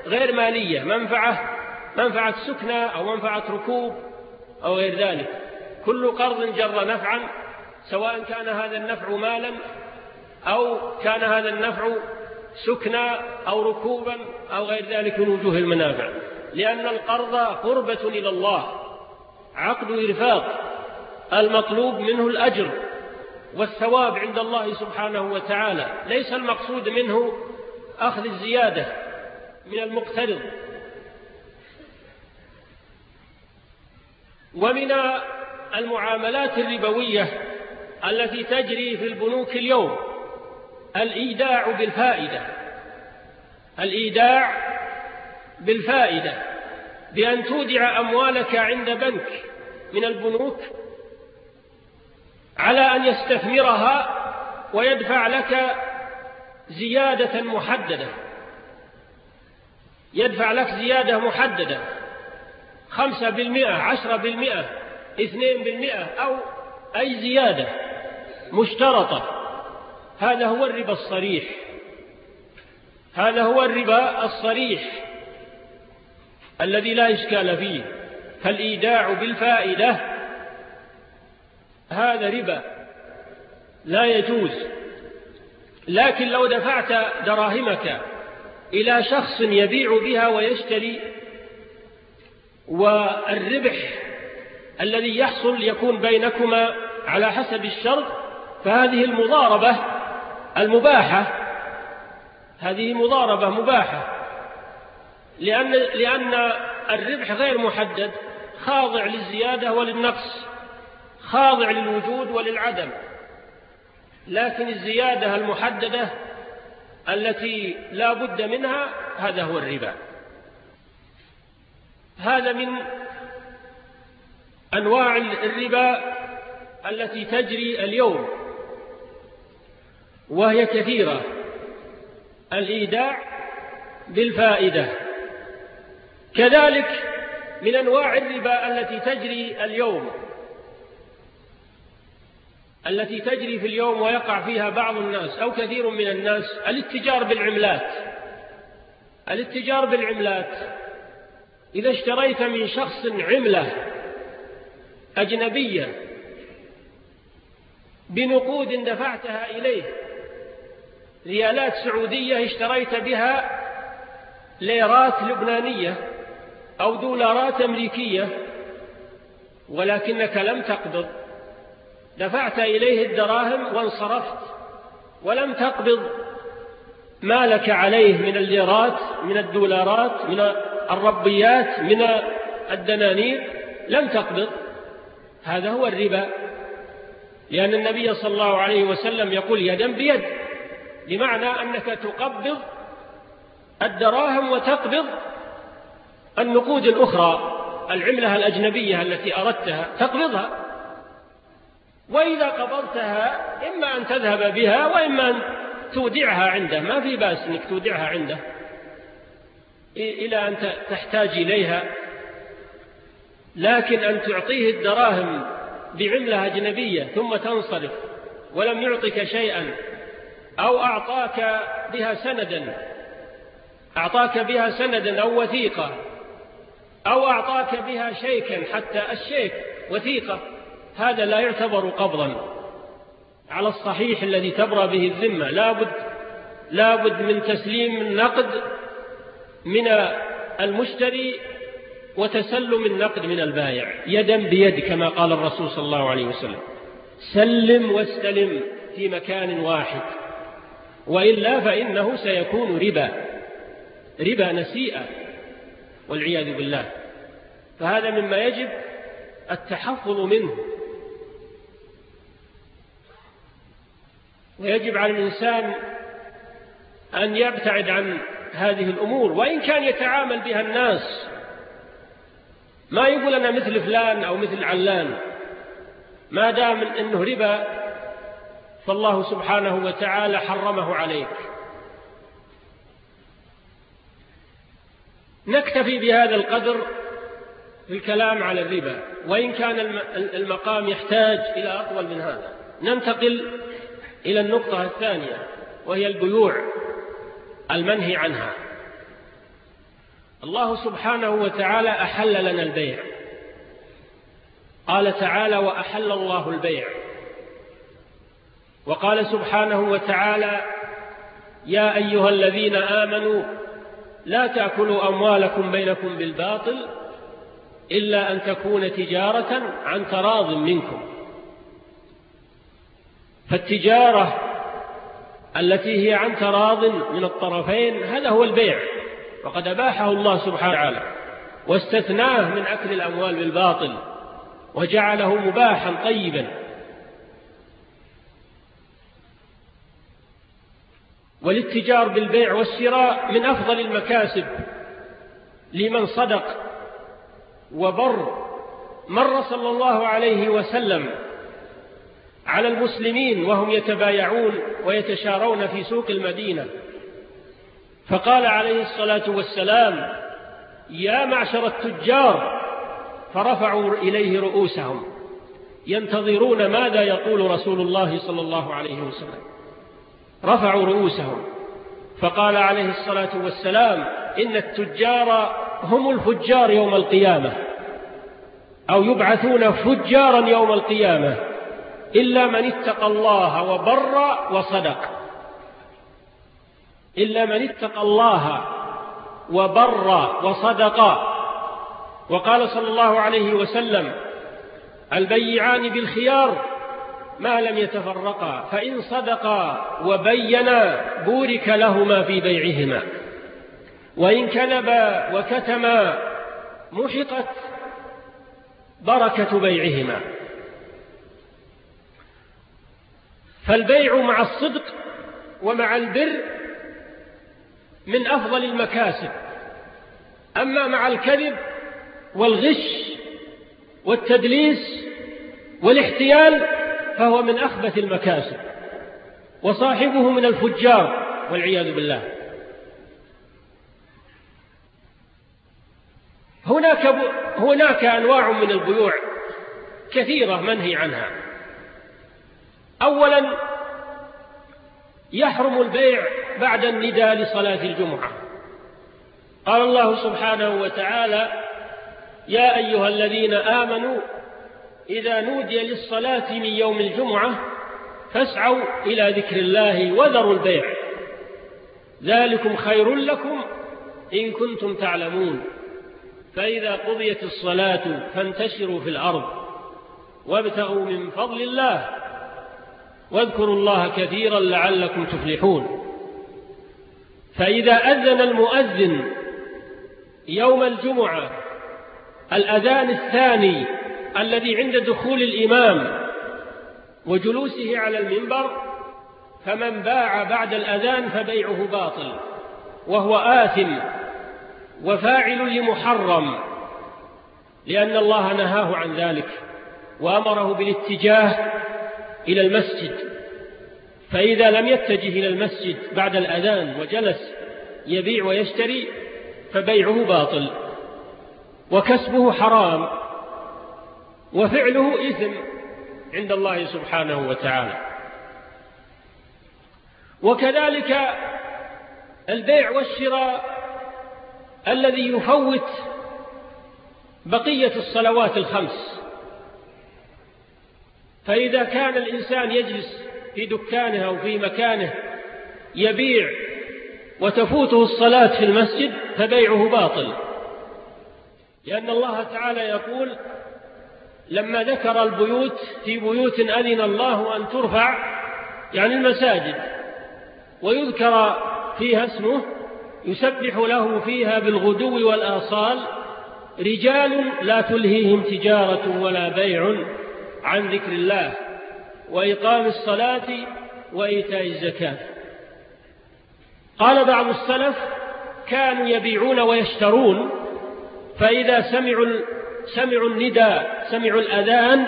غير مالية منفعة منفعة سكنة أو منفعة ركوب أو غير ذلك. كل قرض جر نفعا سواء كان هذا النفع مالا أو كان هذا النفع سكنا أو ركوبا أو غير ذلك من وجوه المنافع. لأن القرض قربة إلى الله عقد إرفاق. المطلوب منه الأجر والثواب عند الله سبحانه وتعالى. ليس المقصود منه أخذ الزيادة من المقترض. ومن المعاملات الربوية التي تجري في البنوك اليوم الإيداع بالفائدة. الإيداع بالفائدة. بأن تودع أموالك عند بنك من البنوك على أن يستثمرها ويدفع لك زيادة محددة. يدفع لك زيادة محددة. خمسة بالمئة عشرة بالمئة اثنين بالمئة أو أي زيادة مشترطة. هذا هو الربا الصريح. هذا هو الربا الصريح الذي لا إشكال فيه. فالإيداع بالفائدة هذا ربا. لا يجوز. لكن لو دفعت دراهمك إلى شخص يبيع بها ويشتري والربح الذي يحصل يكون بينكما على حسب الشرط فهذه المضاربة المباحة. هذه مضاربة مباحة. لأن, لأن الربح غير محدد خاضع للزيادة وللنقص. خاضع للوجود وللعدم. لكن الزيادة المحددة التي لا بد منها هذا هو الربا. هذا من أنواع الربا التي تجري اليوم وهي كثيرة. الإيداع بالفائدة. كذلك من أنواع الربا التي تجري اليوم. التي تجري في اليوم ويقع فيها بعض الناس أو كثير من الناس الاتجار بالعملات. الاتجار بالعملات. إذا اشتريت من شخص عملة أجنبية بنقود دفعتها إليه ريالات سعودية اشتريت بها ليرات لبنانية أو دولارات أمريكية ولكنك لم تقبض. دفعت إليه الدراهم وانصرفت ولم تقبض ما لك عليه من الليرات من الدولارات من الربيات من الدنانير لم تقبض. هذا هو الربا. لأن النبي صلى الله عليه وسلم يقول يدا بيد بمعنى أنك تقبض الدراهم وتقبض النقود الأخرى العملة الأجنبية التي أردتها تقبضها. وإذا قبضتها إما أن تذهب بها وإما أن تودعها عنده. ما في بأس أنك تودعها عنده. إلى أن تحتاج إليها. لكن أن تعطيه الدراهم بعملة أجنبية ثم تنصرف ولم يعطك شيئا أو أعطاك بها سندا أعطاك بها سندا أو وثيقة أو أعطاك بها شيكا حتى الشيك وثيقة. هذا لا يعتبر قبضا. على الصحيح الذي تبرى به الذمة. لابد لابد من تسليم النقد من المشتري وتسلم النقد من البائع يدا بيد كما قال الرسول صلى الله عليه وسلم. سلم واستلم في مكان واحد. وإلا فإنه سيكون ربا. ربا نسيئة. والعياذ بالله. فهذا مما يجب التحفظ منه. ويجب على الإنسان أن يبتعد عن هذه الأمور وإن كان يتعامل بها الناس ما يقول أنا مثل فلان أو مثل علان ما دام أنه ربا فالله سبحانه وتعالى حرمه عليك. نكتفي بهذا القدر في الكلام على الربا وإن كان المقام يحتاج إلى أطول من هذا. ننتقل إلى النقطة الثانية وهي البيوع المنهي عنها. الله سبحانه وتعالى أحل لنا البيع. قال تعالى وأحل الله البيع. وقال سبحانه وتعالى يا أيها الذين آمنوا لا تأكلوا أموالكم بينكم بالباطل إلا أن تكون تجارة عن تراض منكم. فالتجارة التي هي عن تراض من الطرفين هذا هو البيع وقد أباحه الله سبحانه وتعالى واستثناه من أكل الأموال بالباطل وجعله مباحا طيبا. والاتجار بالبيع والشراء من أفضل المكاسب لمن صدق وبر مر صلى الله عليه وسلم على المسلمين وهم يتبايعون ويتشارون في سوق المدينة. فقال عليه الصلاة والسلام يا معشر التجار فرفعوا إليه رؤوسهم. ينتظرون ماذا يقول رسول الله صلى الله عليه وسلم. رفعوا رؤوسهم. فقال عليه الصلاة والسلام إن التجار هم الفجار يوم القيامة أو يبعثون فجارا يوم القيامة. إلا من اتقى الله وبر وصدق. إلا من اتقى الله وبر وصدق. وقال صلى الله عليه وسلم البيعان بالخيار ما لم يتفرقا فإن صدقا وبينا بورك لهما في بيعهما. وإن كذبا وكتما محقت بركة بيعهما. فالبيع مع الصدق ومع البر من أفضل المكاسب. أما مع الكذب والغش والتدليس والاحتيال فهو من أخبث المكاسب وصاحبه من الفجار والعياذ بالله. هناك هناك أنواع من البيوع كثيرة منهي عنها. أولا يحرم البيع بعد النداء لصلاة الجمعة. قال الله سبحانه وتعالى يا أيها الذين آمنوا إذا نودي للصلاة من يوم الجمعة فاسعوا إلى ذكر الله وذروا البيع. ذلكم خير لكم إن كنتم تعلمون. فإذا قضيت الصلاة فانتشروا في الأرض وابتغوا من فضل الله. واذكروا الله كثيرا لعلكم تفلحون. فإذا أذن المؤذن يوم الجمعة الأذان الثاني الذي عند دخول الإمام وجلوسه على المنبر فمن باع بعد الأذان فبيعه باطل وهو آثم وفاعل لمحرم لأن الله نهاه عن ذلك وأمره بالاتجاه إلى المسجد. فإذا لم يتجه إلى المسجد بعد الأذان وجلس يبيع ويشتري فبيعه باطل. وكسبه حرام. وفعله إثم عند الله سبحانه وتعالى. وكذلك البيع والشراء الذي يفوت بقية الصلوات الخمس. فإذا كان الإنسان يجلس في دكانه أو في مكانه يبيع وتفوته الصلاة في المسجد فبيعه باطل. لأن الله تعالى يقول لما ذكر البيوت في بيوت أذن الله أن ترفع يعني المساجد. ويذكر فيها اسمه يسبح له فيها بالغدو والآصال رجال لا تلهيهم تجارة ولا بيع. عن ذكر الله وإقام الصلاة وإيتاء الزكاة. قال بعض السلف كانوا يبيعون ويشترون فإذا سمعوا سمعوا النداء سمعوا الأذان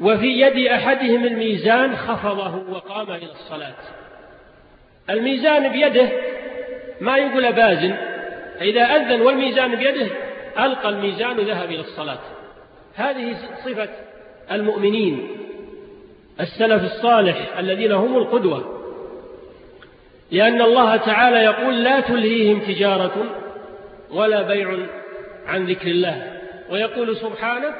وفي يد أحدهم الميزان خفضه وقام إلى الصلاة. الميزان بيده ما يقول بازن إذا أذن والميزان بيده ألقى الميزان وذهب إلى الصلاة. هذه صفة المؤمنين السلف الصالح الذين هم القدوة. لأن الله تعالى يقول لا تلهيهم تجارة ولا بيع عن ذكر الله ويقول سبحانه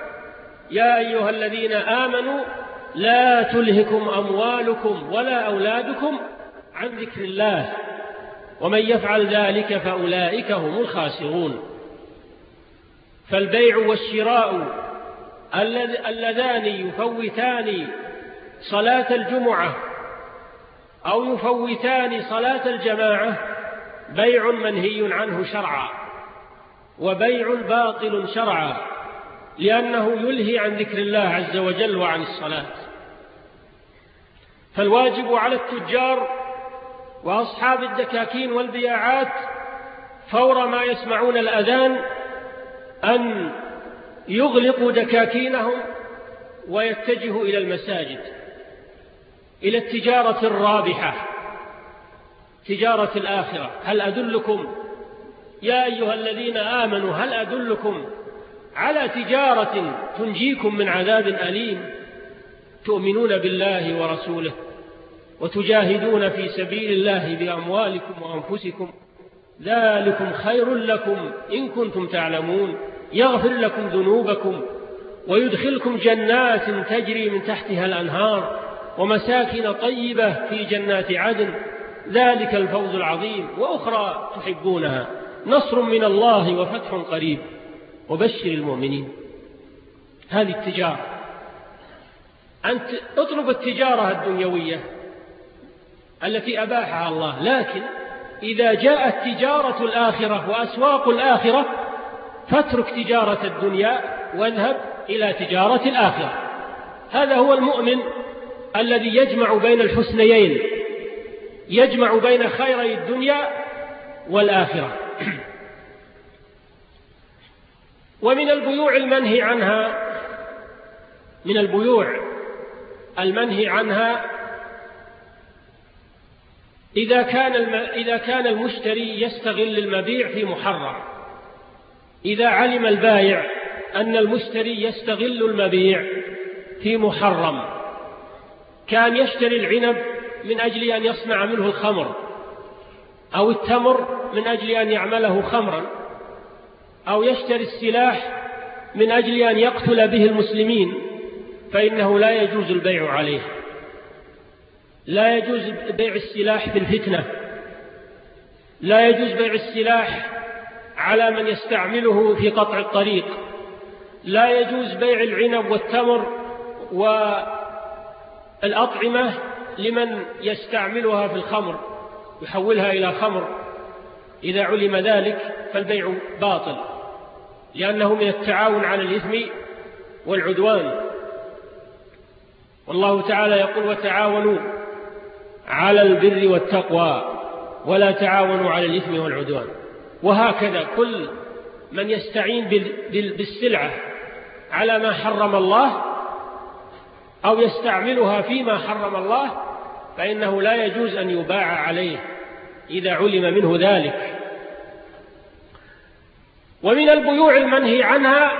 يا أيها الذين آمنوا لا تلهكم أموالكم ولا أولادكم عن ذكر الله ومن يفعل ذلك فأولئك هم الخاسرون فالبيع والشراء اللذان يفوتان صلاة الجمعة أو يفوتان صلاة الجماعة بيع منهي عنه شرعا وبيع باطل شرعا لأنه يلهي عن ذكر الله عز وجل وعن الصلاة. فالواجب على التجار وأصحاب الدكاكين والبياعات فور ما يسمعون الأذان أن يغلقوا دكاكينهم ويتجهوا إلى المساجد إلى التجارة الرابحة تجارة الآخرة. هل أدلكم؟ يا أيها الذين آمنوا هل أدلكم على تجارة تنجيكم من عذاب أليم؟ تؤمنون بالله ورسوله وتجاهدون في سبيل الله بأموالكم وأنفسكم ذلكم خير لكم إن كنتم تعلمون. يغفر لكم ذنوبكم ويدخلكم جنات تجري من تحتها الأنهار ومساكن طيبة في جنات عدن. ذلك الفوز العظيم. وأخرى تحبونها. نصر من الله وفتح قريب. وبشر المؤمنين. هذه التجارة. أنت اطلب التجارة الدنيوية التي أباحها الله. لكن إذا جاءت تجارة الآخرة وأسواق الآخرة فاترك تجارة الدنيا واذهب إلى تجارة الآخرة. هذا هو المؤمن الذي يجمع بين الحسنيين يجمع بين خيري الدنيا والآخرة. *clears throat* ومن البيوع المنهي عنها من البيوع المنهي عنها إذا كان إذا كان المشتري يستغل المبيع في محرم. إذا علم البائع أن المشتري يستغل المبيع في محرم. كان يشتري العنب من أجل أن يصنع منه الخمر أو التمر من أجل أن يعمله خمرا أو يشتري السلاح من أجل أن يقتل به المسلمين فإنه لا يجوز البيع عليه. لا يجوز بيع السلاح في الفتنة لا يجوز بيع السلاح على من يستعمله في قطع الطريق. لا يجوز بيع العنب والتمر والأطعمة لمن يستعملها في الخمر يحولها إلى خمر. إذا علم ذلك فالبيع باطل لأنه من التعاون على الإثم والعدوان. والله تعالى يقول وتعاونوا على البر والتقوى ولا تعاونوا على الإثم والعدوان. وهكذا كل من يستعين بالسلعة على ما حرم الله أو يستعملها فيما حرم الله فإنه لا يجوز أن يباع عليه إذا علم منه ذلك. ومن البيوع المنهي عنها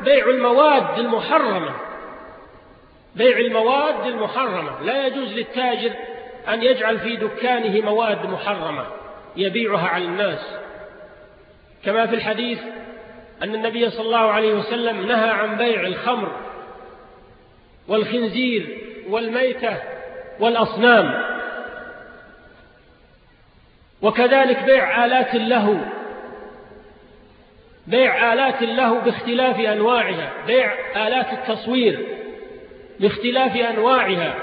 بيع المواد المحرمة. بيع المواد المحرمة. لا يجوز للتاجر أن يجعل في دكانه مواد محرمة يبيعها على الناس. كما في الحديث أن النبي صلى الله عليه وسلم نهى عن بيع الخمر والخنزير والميتة والأصنام. وكذلك بيع آلات اللهو بيع آلات اللهو باختلاف أنواعها بيع آلات التصوير باختلاف أنواعها.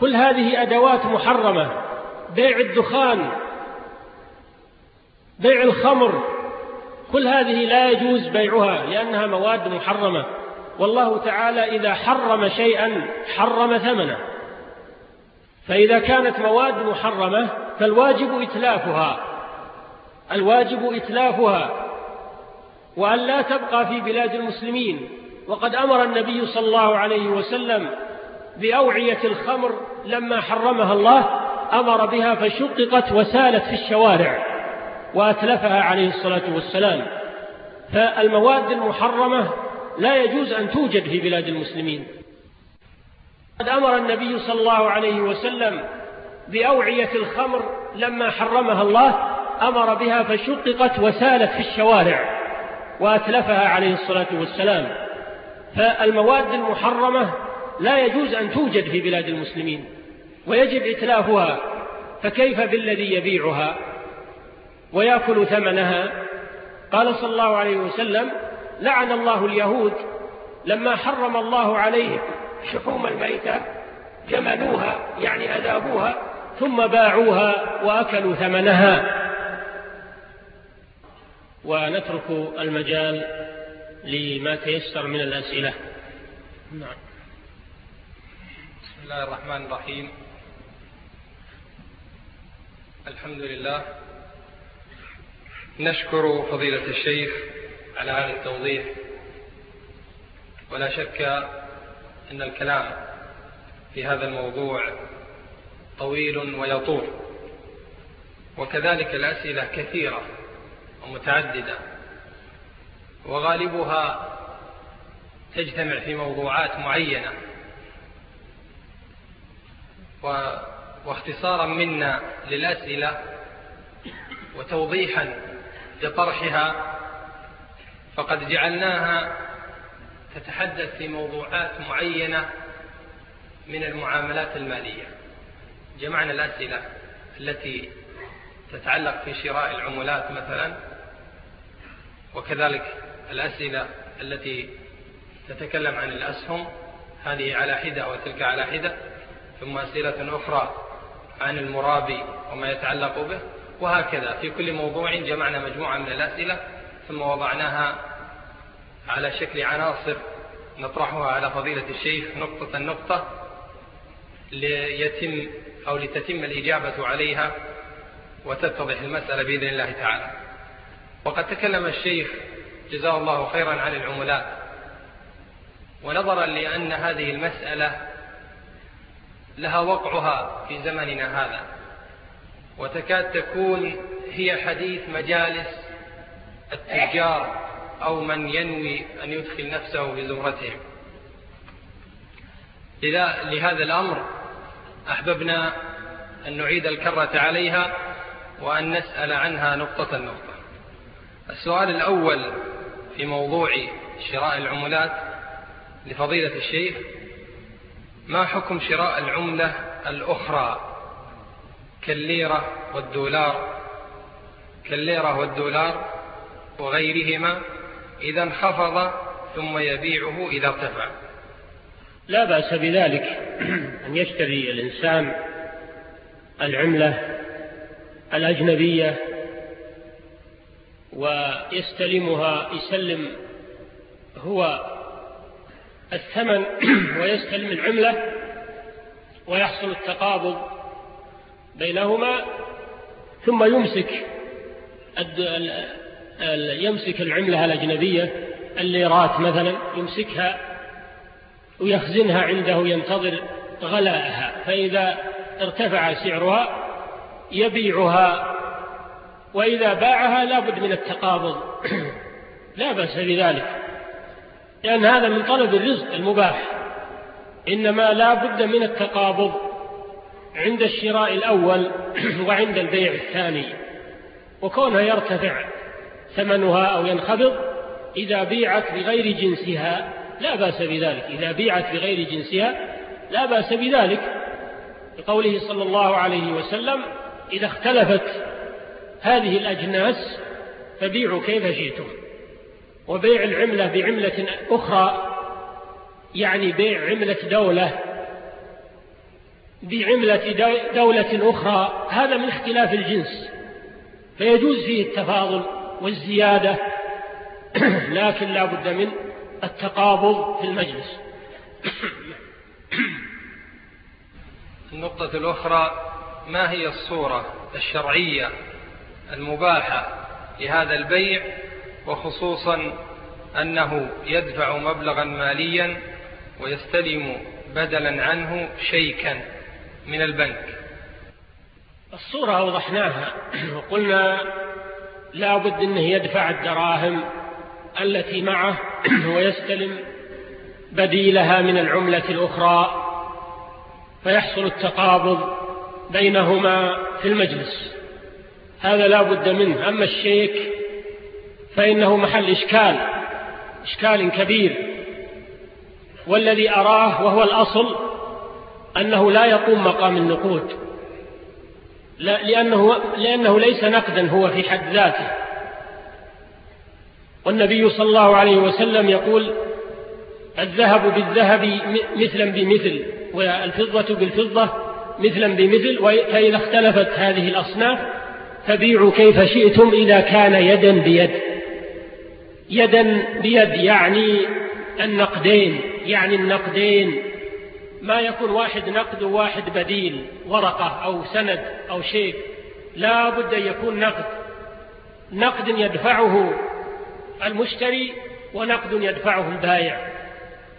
كل هذه أدوات محرمة بيع الدخان بيع الخمر كل هذه لا يجوز بيعها لأنها مواد محرمة. والله تعالى إذا حرم شيئا حرم ثمنه. فإذا كانت مواد محرمة فالواجب إتلافها. الواجب إتلافها. وأن لا تبقى في بلاد المسلمين. وقد أمر النبي صلى الله عليه وسلم بأوعية الخمر لما حرمها الله أمر بها فشققت وسالت في الشوارع. وأتلفها عليه الصلاة والسلام. فالمواد المحرمة لا يجوز أن توجد في بلاد المسلمين. قد أمر النبي صلى الله عليه وسلم بأوعية الخمر لما حرمها الله أمر بها فشققت وسالت في الشوارع وأتلفها عليه الصلاة والسلام. فالمواد المحرمة لا يجوز أن توجد في بلاد المسلمين ويجب إتلافها. فكيف بالذي يبيعها؟ ويأكل ثمنها. قال صلى الله عليه وسلم لعن الله اليهود لما حرم الله عليهم شحوم الميتة جملوها يعني أذابوها ثم باعوها وأكلوا ثمنها. ونترك المجال لما تيسر من الأسئلة. نعم. بسم الله الرحمن الرحيم. الحمد لله نشكر فضيلة الشيخ على هذا التوضيح. ولا شك أن الكلام في هذا الموضوع طويل ويطول. وكذلك الأسئلة كثيرة ومتعددة. وغالبها تجتمع في موضوعات معينة. واختصارا منا للأسئلة وتوضيحا لطرحها فقد جعلناها تتحدث في موضوعات معينة من المعاملات المالية. جمعنا الأسئلة التي تتعلق في شراء العملات مثلا وكذلك الأسئلة التي تتكلم عن الأسهم. هذه على حدة وتلك على حدة. ثم أسئلة أخرى عن المرابي وما يتعلق به. وهكذا. في كل موضوع جمعنا مجموعة من الأسئلة ثم وضعناها على شكل عناصر نطرحها على فضيلة الشيخ نقطة نقطة ليتم أو لتتم الإجابة عليها وتتضح المسألة بإذن الله تعالى. وقد تكلم الشيخ جزاه الله خيرا عن العملات ونظرا لأن هذه المسألة لها وقعها في زمننا هذا. وتكاد تكون هي حديث مجالس التجار أو من ينوي أن يدخل نفسه في زمرتهم لهذا الأمر أحببنا أن نعيد الكرة عليها وأن نسأل عنها نقطة نقطة. السؤال الأول في موضوع شراء العملات لفضيلة الشيخ ما حكم شراء العملة الأخرى كالليرة والدولار. كالليرة والدولار وغيرهما إذا انخفض ثم يبيعه إذا ارتفع. لا بأس بذلك *clears throat* أن يشتري الإنسان العملة الأجنبية ويستلمها يسلم هو الثمن *clears throat* ويستلم العملة ويحصل التقابض بينهما ثم يمسك يمسك العملة الأجنبية الليرات مثلا يمسكها ويخزنها عنده ينتظر غلاءها. فإذا ارتفع سعرها يبيعها. وإذا باعها لا بد من التقابض. *clears throat* لا بأس بذلك. لأن هذا من طلب الرزق المباح. إنما لا بد من التقابض. عند الشراء الأول *clears throat* وعند البيع الثاني وكونها يرتفع ثمنها أو ينخفض إذا بيعت بغير جنسها لا بأس بذلك. إذا بيعت بغير جنسها لا بأس بذلك. لقوله صلى الله عليه وسلم إذا اختلفت هذه الأجناس فبيعوا كيف شئتم. وبيع العملة بعملة أخرى يعني بيع عملة دولة بعملة دولة أخرى هذا من اختلاف الجنس. فيجوز فيه التفاضل والزيادة *clears throat* لكن لا بد من التقابض في المجلس. النقطة الأخرى ما هي الصورة الشرعية المباحة لهذا البيع؟ وخصوصا أنه يدفع مبلغا ماليا ويستلم بدلا عنه شيكا. من البنك. الصورة أوضحناها. *clears throat* وقلنا لا بد أنه يدفع الدراهم التي معه *clears throat* ويستلم بديلها من العملة الأخرى. فيحصل التقابض بينهما في المجلس. هذا لا بد منه. أما الشيك فإنه محل إشكال إشكال كبير. والذي أراه وهو الأصل أنه لا يقوم مقام النقود. لا لأنه, لأنه ليس نقدا هو في حد ذاته. والنبي صلى الله عليه وسلم يقول الذهب بالذهب مثلا بمثل والفضة بالفضة مثلا بمثل فإذا اختلفت هذه الأصناف فبيعوا كيف شئتم إذا كان يدا بيد. يدا بيد يعني النقدين يعني النقدين ما يكون واحد نقد وواحد بديل ورقة أو سند أو شيء. لا بد أن يكون نقد. نقد يدفعه المشتري ونقد يدفعه البائع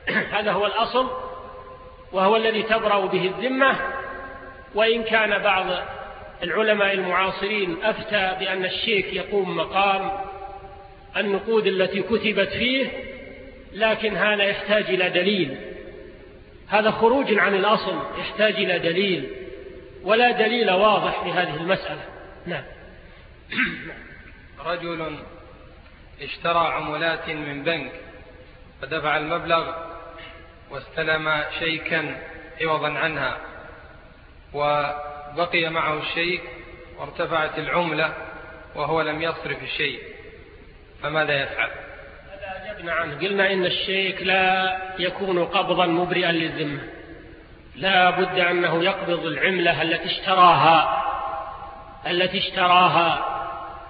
*clears throat* هذا هو الأصل وهو الذي تبرأ به الذمة. وإن كان بعض العلماء المعاصرين أفتى بأن الشيك يقوم مقام النقود التي كتبت فيه لكن هذا يحتاج إلى دليل. هذا خروج عن الأصل يحتاج إلى دليل ولا دليل واضح في هذه المسألة. نعم. رجل اشترى عملات من بنك فدفع المبلغ واستلم شيكا عوضا عنها وبقي معه الشيء وارتفعت العملة وهو لم يصرف الشيء فماذا يفعل؟ أجبنا عنه. قلنا إن الشيك لا يكون قبضا مبرئا للذمة. لا بد أنه يقبض العملة التي اشتراها. التي اشتراها.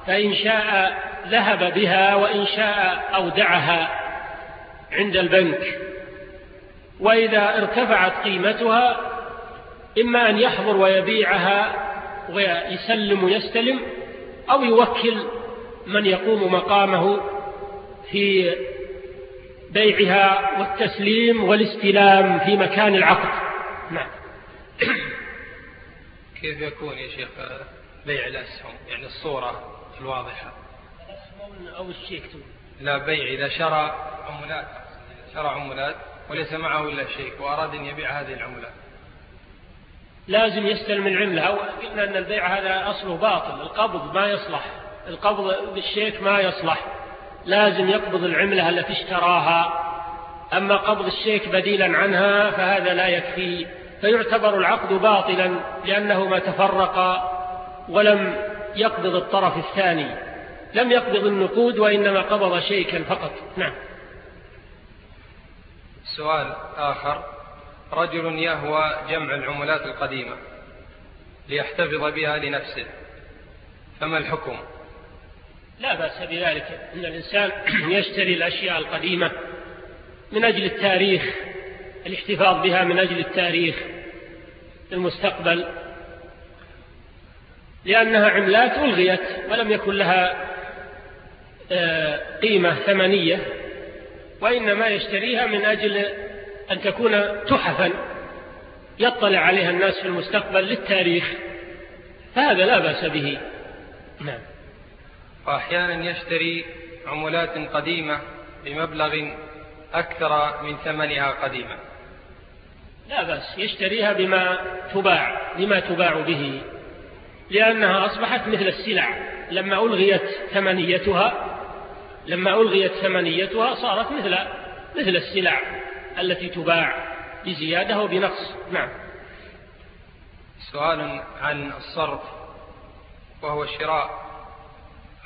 فإن شاء ذهب بها وإن شاء أودعها عند البنك. وإذا ارتفعت قيمتها إما أن يحضر ويبيعها ويسلم ويستلم أو يوكل من يقوم مقامه في بيعها والتسليم والاستلام في مكان العقد. نعم. كيف يكون يا شيخ بيع الأسهم؟ يعني الصورة الواضحة. الأسهم أو الشيك لا بيع. إذا شرى عملات شرى عملات وليس معه إلا شيك وأراد أن يبيع هذه العملات. لازم يستلم العملة. أو قلنا أن البيع هذا أصله باطل. القبض ما يصلح. القبض بالشيك ما يصلح. لازم يقبض العملة التي اشتراها. أما قبض الشيك بديلا عنها فهذا لا يكفي. فيعتبر العقد باطلا لأنه ما تفرق ولم يقبض الطرف الثاني. لم يقبض النقود وإنما قبض شيكا فقط. نعم. سؤال آخر. رجل يهوى جمع العملات القديمة ليحتفظ بها لنفسه. فما الحكم؟ لا بأس بذلك. أن الإنسان *clears throat* يشتري الأشياء القديمة من أجل التاريخ الاحتفاظ بها من أجل التاريخ المستقبل لأنها عملات ألغيت ولم يكن لها آه، قيمة ثمنية وإنما يشتريها من أجل أن تكون تحفا يطلع عليها الناس في المستقبل للتاريخ. فهذا لا بأس به. نعم. وأحيانا يشتري عملات قديمة بمبلغ أكثر من ثمنها قديما. لا بأس يشتريها بما تباع بما تباع به لأنها أصبحت مثل السلع. لما ألغيت ثمنيتها لما ألغيت ثمنيتها صارت مثل مثل السلع التي تباع بزيادة وبنقص نعم. سؤال عن الصرف وهو شراء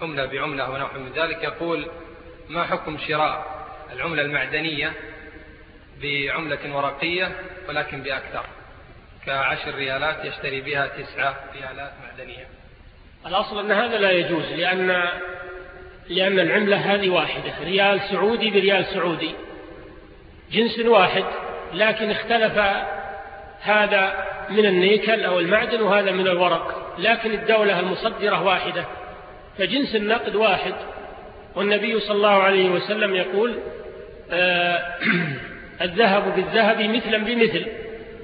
عملة بعملة ونحو من ذلك يقول ما حكم شراء العملة المعدنية بعملة ورقية ولكن بأكثر؟ كعشر ريالات يشتري بها تسعة ريالات معدنية. الأصل أن هذا لا يجوز لأن لأن العملة هذه واحدة ريال سعودي بريال سعودي. جنس واحد لكن اختلف هذا من النيكل أو المعدن وهذا من الورق لكن الدولة المصدرة واحدة. فجنس النقد واحد. والنبي صلى الله عليه وسلم يقول آه *clears throat* الذهب بالذهب مثلا بمثل.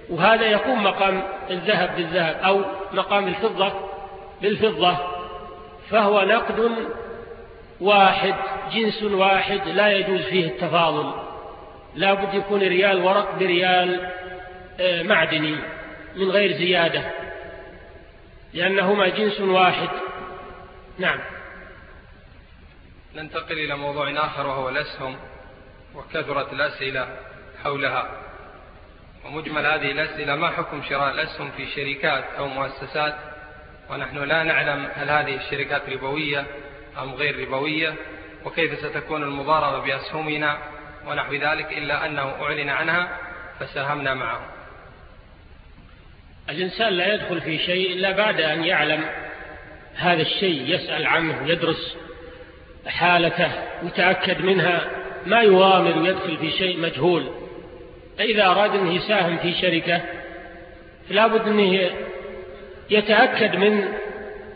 وهذا يقوم مقام الذهب بالذهب أو مقام الفضة بالفضة. فهو نقد واحد جنس واحد لا يجوز فيه التفاضل. لا بد يكون ريال ورق بريال آه، معدني من غير زيادة. لأنهما جنس واحد. نعم. ننتقل إلى موضوع آخر وهو الأسهم وكثرت الأسئلة حولها. ومجمل هذه الأسئلة ما حكم شراء الأسهم في شركات أو مؤسسات؟ ونحن لا نعلم هل هذه الشركات ربوية أم غير ربوية وكيف ستكون المضاربة بأسهمنا ونحو ذلك إلا أنه أعلن عنها فساهمنا معه. الإنسان لا يدخل في شيء إلا بعد أن يعلم هذا الشيء يسأل عنه ويدرس حالته يتأكد منها ما يغامر ويدخل في شيء مجهول. فإذا أراد أنه يساهم في شركة فلا بد أنه يتأكد من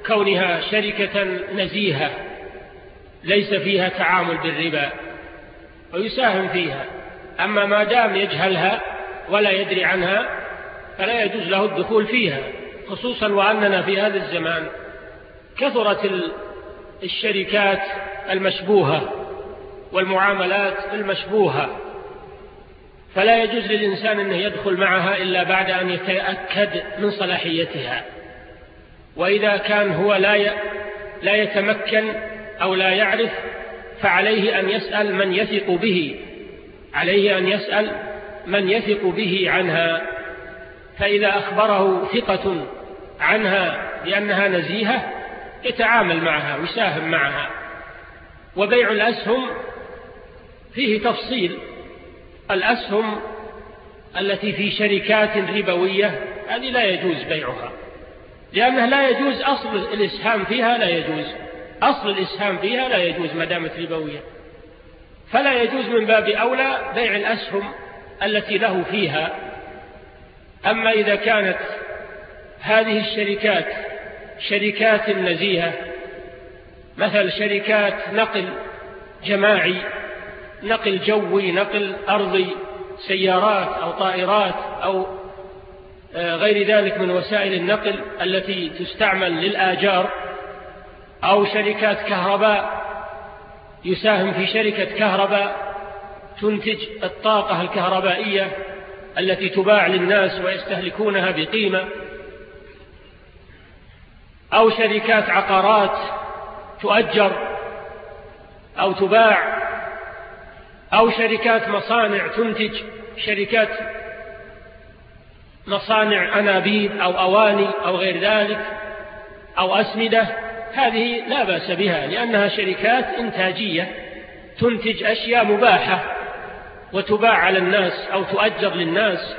كونها شركة نزيهة ليس فيها تعامل بالربا ويساهم فيها. أما ما دام يجهلها ولا يدري عنها فلا يجوز له الدخول فيها خصوصا وأننا في هذا الزمان كثرت الشركات المشبوهة والمعاملات المشبوهة. فلا يجوز للإنسان أنه يدخل معها إلا بعد أن يتأكد من صلاحيتها. وإذا كان هو لا لا يتمكن أو لا يعرف فعليه أن يسأل من يثق به. عليه أن يسأل من يثق به عنها. فإذا أخبره ثقة عنها بأنها نزيهة يتعامل معها ويساهم معها. وبيع الأسهم فيه تفصيل. الأسهم التي في شركات ربوية هذه لا يجوز بيعها. لأنه لا يجوز أصل الإسهام فيها لا يجوز. أصل الإسهام فيها لا يجوز ما دامت ربوية. فلا يجوز من باب أولى بيع الأسهم التي له فيها. أما إذا كانت هذه الشركات شركات نزيهة مثل شركات نقل جماعي نقل جوي نقل أرضي سيارات أو طائرات أو آه، غير ذلك من وسائل النقل التي تستعمل للآجار. أو شركات كهرباء يساهم في شركة كهرباء تنتج الطاقة الكهربائية التي تباع للناس ويستهلكونها بقيمة. أو شركات عقارات تؤجر أو تباع أو شركات مصانع تنتج شركات مصانع أنابيب أو أواني أو غير ذلك أو أسمدة هذه لا بأس بها لأنها شركات إنتاجية تنتج أشياء مباحة وتباع على الناس أو تؤجر للناس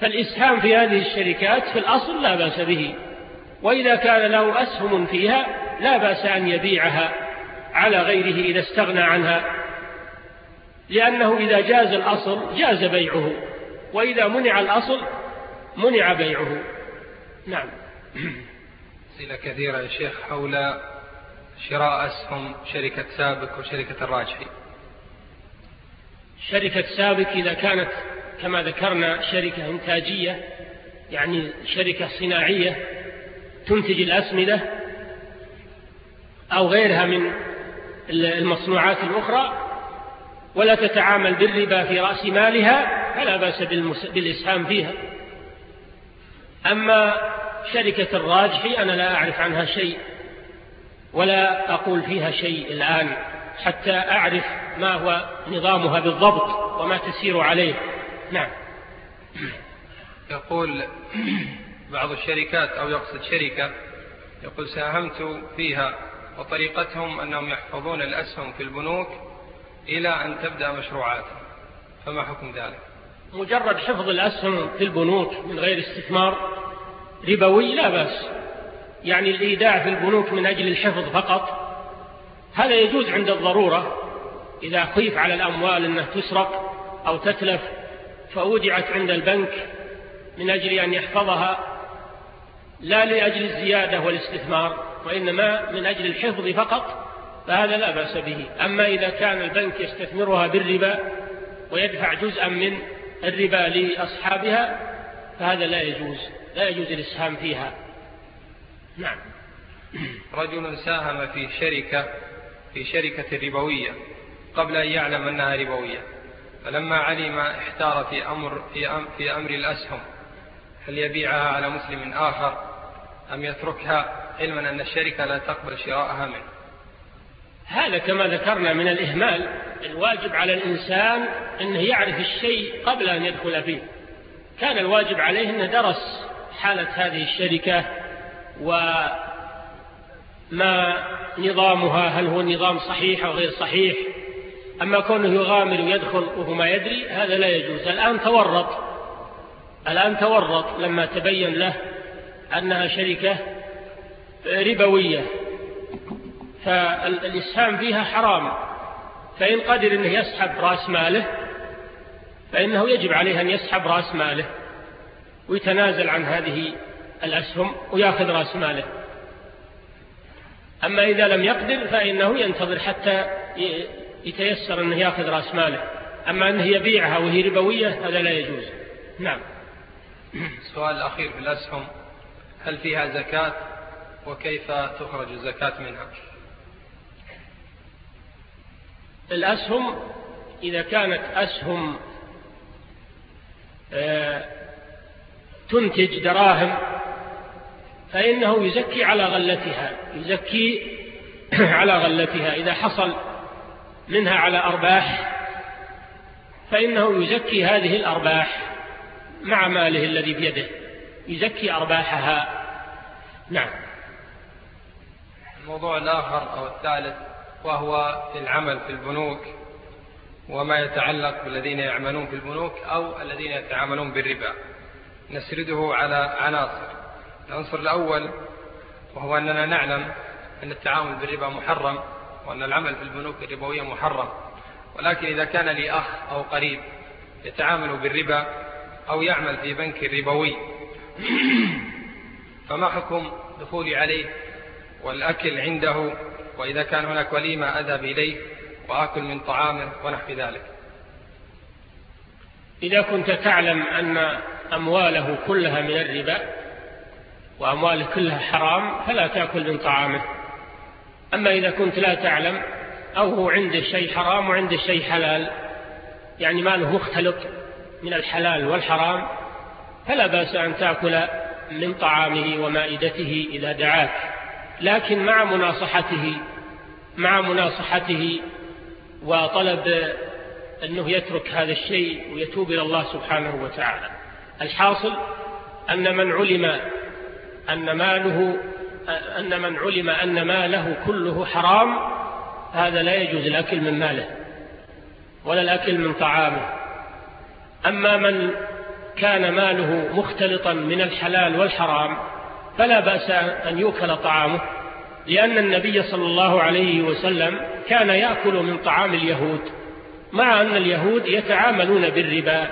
فالإسهام في هذه الشركات في الأصل لا بأس به. وإذا كان له أسهم فيها لا بأس أن يبيعها على غيره إذا استغنى عنها. لأنه إذا جاز الأصل جاز بيعه وإذا منع الأصل منع بيعه. نعم. أسئلة كثيرة يا شيخ حول شراء أسهم شركة سابق وشركة الراجحي. شركة سابق إذا كانت كما ذكرنا شركة إنتاجية يعني شركة صناعية تنتج الأسمدة أو غيرها من المصنوعات الأخرى ولا تتعامل بالربا في رأس مالها فلا بأس بالإسهام فيها. أما شركة الراجحي أنا لا أعرف عنها شيء ولا أقول فيها شيء الآن حتى أعرف ما هو نظامها بالضبط وما تسير عليه. نعم. يقول بعض الشركات أو يقصد شركة يقول ساهمت فيها وطريقتهم أنهم يحفظون الأسهم في البنوك إلى أن تبدأ مشروعاتهم فما حكم ذلك؟ مجرد حفظ الأسهم في البنوك من غير استثمار ربوي لا بأس. يعني الإيداع في البنوك من أجل الحفظ فقط. هذا يجوز عند الضرورة. إذا خيف على الأموال أنها تسرق أو تتلف فأودعت عند البنك من أجل أن يحفظها لا لأجل الزيادة والاستثمار وإنما من أجل الحفظ فقط فهذا لا بأس به. أما إذا كان البنك يستثمرها بالربا ويدفع جزءا من الربا لأصحابها فهذا لا يجوز لا يجوز الإسهام فيها. نعم. رجل ساهم في شركة في شركة ربوية قبل أن يعلم أنها ربوية فلما علم احتار في أمر, في, أمر الأسهم هل يبيعها على مسلم آخر؟ أم يتركها علما أن الشركة لا تقبل شراءها منه؟ هذا كما ذكرنا من الإهمال الواجب على الإنسان أنه يعرف الشيء قبل أن يدخل فيه. كان الواجب عليه أنه درس حالة هذه الشركة وما نظامها هل هو النظام صحيح أو غير صحيح. أما كونه يغامر ويدخل وهو ما يدري هذا لا يجوز. الآن تورط الآن تورط لما تبين له أنها شركة ربوية فالإسهام فيها حرام فإن قدر أنه يسحب رأس ماله فإنه يجب عليه أن يسحب رأس ماله ويتنازل عن هذه الأسهم ويأخذ رأس ماله. أما إذا لم يقدر فإنه ينتظر حتى يتيسر أنه يأخذ رأس ماله. أما أنه يبيعها وهي ربوية هذا لا يجوز. نعم. السؤال الأخير في الأسهم. هل فيها زكاة وكيف تخرج الزكاة منها؟ الأسهم إذا كانت أسهم آه، تنتج دراهم فإنه يزكي على غلتها يزكي *clears throat* على غلتها. إذا حصل منها على أرباح فإنه يزكي هذه الأرباح مع ماله الذي بيده. يزكي أرباحها. نعم. الموضوع الآخر أو الثالث وهو في العمل في البنوك وما يتعلق بالذين يعملون في البنوك أو الذين يتعاملون بالربا. نسرده على عناصر. العنصر الأول وهو أننا نعلم أن التعامل بالربا محرم وأن العمل في البنوك الربوية محرم. ولكن إذا كان لي أخ أو قريب يتعامل بالربا أو يعمل في بنك ربوي فما حكم دخولي عليه والأكل عنده وإذا كان هناك وليمة أذهب إليه وآكل من طعامه ونحو ذلك. إذا كنت تعلم أن أمواله كلها من الربا وأمواله كلها حرام فلا تأكل من طعامه. أما إذا كنت لا تعلم أو هو عنده شيء حرام وعنده شيء حلال يعني ماله مختلط من الحلال والحرام فلا بأس أن تأكل من طعامه ومائدته إذا دعاك. لكن مع مناصحته مع مناصحته وطلب أنه يترك هذا الشيء ويتوب إلى الله سبحانه وتعالى. الحاصل أن من علم أن ماله أن من علم أن ماله كله حرام هذا لا يجوز الأكل من ماله ولا الأكل من طعامه. أما من كان ماله مختلطا من الحلال والحرام فلا بأس أن يؤكل طعامه لأن النبي صلى الله عليه وسلم كان يأكل من طعام اليهود مع أن اليهود يتعاملون بالربا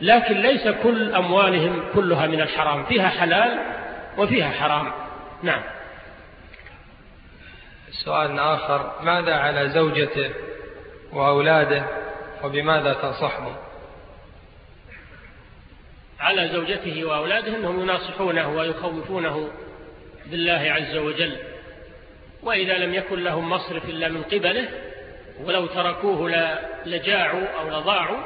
لكن ليس كل أموالهم كلها من الحرام فيها حلال وفيها حرام. نعم. سؤال آخر ماذا على زوجته وأولاده وبماذا تنصحهم؟ على زوجته وأولاده أنهم يناصحونه ويخوفونه بالله عز وجل. وإذا لم يكن لهم مصرف إلا من قبله ولو تركوه لجاعوا أو لضاعوا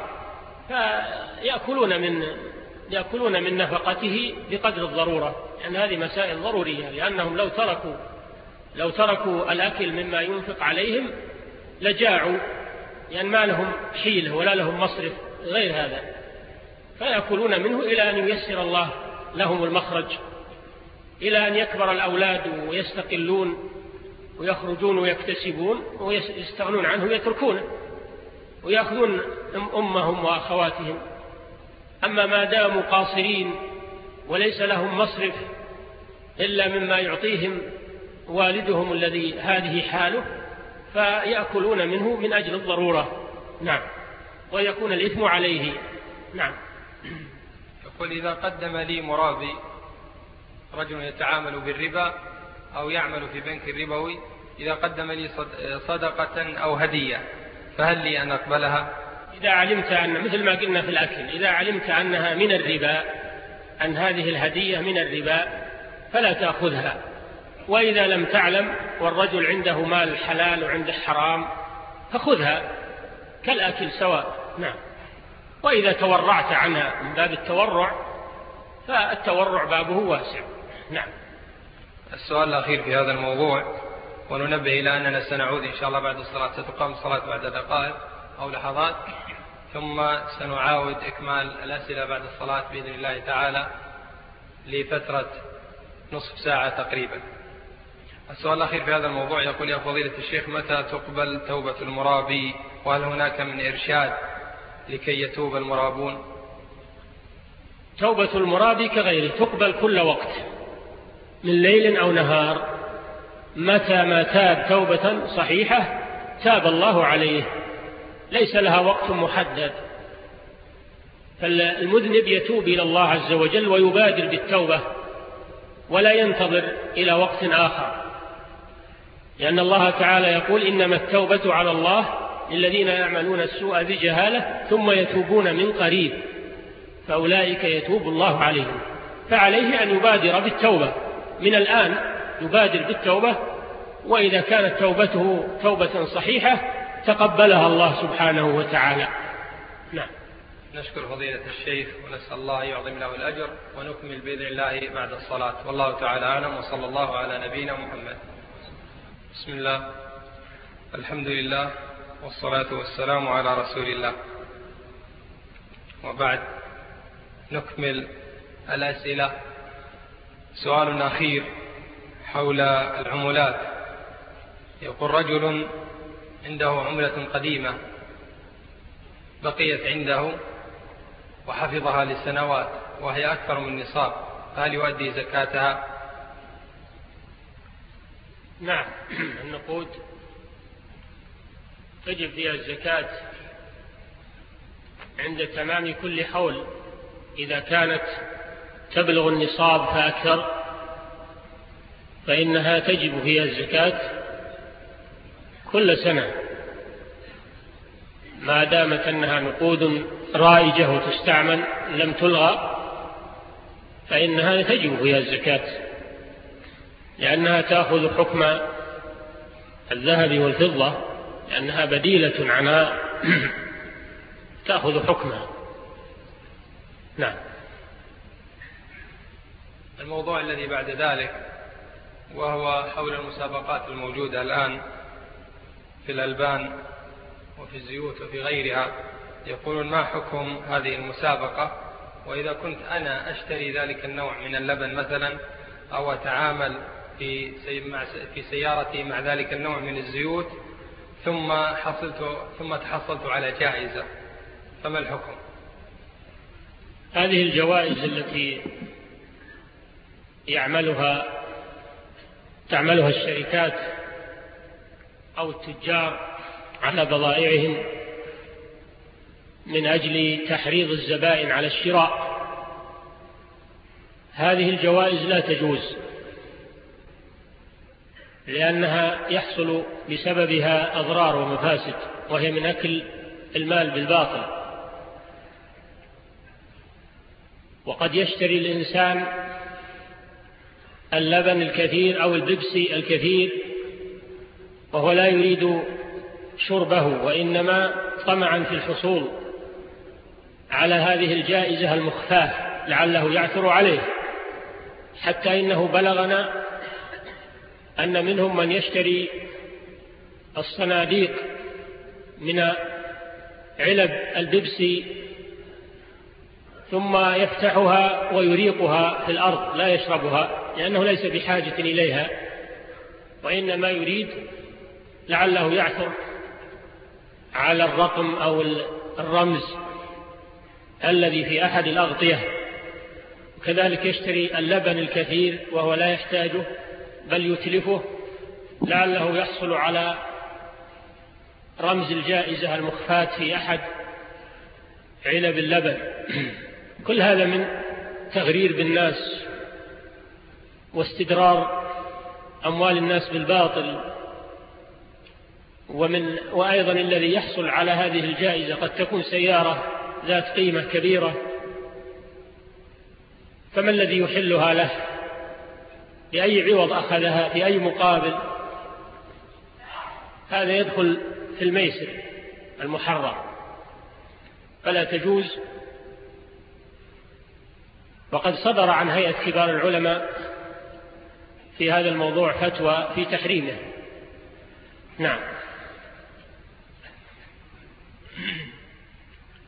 فيأكلون من يأكلون من نفقته بقدر الضرورة. يعني هذه مسائل ضرورية لأنهم لو تركوا لو تركوا الأكل مما ينفق عليهم لجاعوا لأن ما لهم حيلة ولا لهم مصرف غير هذا. فيأكلون منه إلى أن ييسر الله لهم المخرج إلى أن يكبر الأولاد ويستقلون ويخرجون ويكتسبون ويستغنون عنه ويتركونه ويأخذون أمهم وأخواتهم. أما ما داموا قاصرين وليس لهم مصرف إلا مما يعطيهم والدهم الذي هذه حاله فيأكلون منه من أجل الضرورة. نعم. ويكون الإثم عليه. نعم. يقول إذا قدم لي مرابي رجل يتعامل بالربا أو يعمل في بنك ربوي إذا قدم لي صدقة أو هدية فهل لي أن أقبلها؟ إذا علمت أن مثل ما قلنا في الأكل إذا علمت أنها من الربا أن هذه الهدية من الربا فلا تأخذها. وإذا لم تعلم والرجل عنده مال حلال وعنده حرام فخذها كالأكل سواء. نعم. وإذا تورعت عنها من باب التورع فالتورع بابه واسع. نعم. السؤال الأخير في هذا الموضوع وننبه إلى أننا سنعود إن شاء الله بعد الصلاة ستقام الصلاة بعد دقائق أو لحظات ثم سنعاود إكمال الأسئلة بعد الصلاة بإذن الله تعالى لفترة نصف ساعة تقريبا. السؤال الأخير في هذا الموضوع يقول يا فضيلة الشيخ متى تقبل توبة المرابي؟ وهل هناك من إرشاد لكي يتوب المرابون. توبة المراب كغيره تقبل كل وقت. من ليل أو نهار متى ما تاب توبة صحيحة تاب الله عليه. ليس لها وقت محدد. فالمذنب يتوب إلى الله عز وجل ويبادر بالتوبة ولا ينتظر إلى وقت آخر. لأن الله تعالى يقول إنما التوبة على الله للذين يعملون السوء بجهالة ثم يتوبون من قريب فأولئك يتوب الله عليهم. فعليه أن يبادر بالتوبة. من الآن يبادر بالتوبة وإذا كانت توبته توبة صحيحة تقبلها الله سبحانه وتعالى. نعم. نشكر فضيلة الشيخ ونسأل الله يعظم له الأجر ونكمل بإذن الله بعد الصلاة. والله تعالى أعلم وصلى الله على نبينا محمد. بسم الله. الحمد لله. والصلاة والسلام على رسول الله. وبعد نكمل الأسئلة. سؤال أخير حول العملات. يقول رجل عنده عملة قديمة بقيت عنده وحفظها لسنوات وهي أكثر من نصاب هل يؤدي زكاتها؟ نعم *clears throat* النقود تجب فيها الزكاة عند تمام كل حول. إذا كانت تبلغ النصاب فأكثر فإنها تجب فيها الزكاة كل سنة. ما دامت أنها نقود رائجة وتستعمل لم تلغى فإنها تجب فيها الزكاة لأنها تأخذ حكم الذهب والفضة. لأنها بديلة عنها تأخذ حكمها. نعم. الموضوع الذي بعد ذلك وهو حول المسابقات الموجودة الآن في الألبان وفي الزيوت وفي غيرها يقولون ما حكم هذه المسابقة؟ وإذا كنت أنا أشتري ذلك النوع من اللبن مثلا أو أتعامل في في سيارتي مع ذلك النوع من الزيوت ثم حصلت ثم تحصلت على جائزة. فما الحكم؟ هذه الجوائز التي يعملها تعملها الشركات أو التجار على بضائعهم من أجل تحريض الزبائن على الشراء. هذه الجوائز لا تجوز. لأنها يحصل بسببها أضرار ومفاسد وهي من أكل المال بالباطل. وقد يشتري الإنسان اللبن الكثير أو البيبسي الكثير وهو لا يريد شربه وإنما طمعا في الحصول على هذه الجائزة المخفاة لعله يعثر عليه حتى إنه بلغنا أن منهم من يشتري الصناديق من علب البيبسي ثم يفتحها ويريقها في الأرض لا يشربها لأنه ليس بحاجة إليها وإنما يريد لعله يعثر على الرقم أو الرمز الذي في أحد الأغطية. وكذلك يشتري اللبن الكثير وهو لا يحتاجه. بل يتلفه لعله يحصل على رمز الجائزة المخفاة في أحد علب اللبن. *clears throat* كل هذا من تغرير بالناس واستدرار أموال الناس بالباطل ومن وأيضا الذي يحصل على هذه الجائزة قد تكون سيارة ذات قيمة كبيرة فما الذي يحلها له؟ بأي عوض أخذها في أي مقابل هذا يدخل في الميسر المحرم. فلا تجوز. وقد صدر عن هيئة كبار العلماء في هذا الموضوع فتوى في تحريمه. نعم.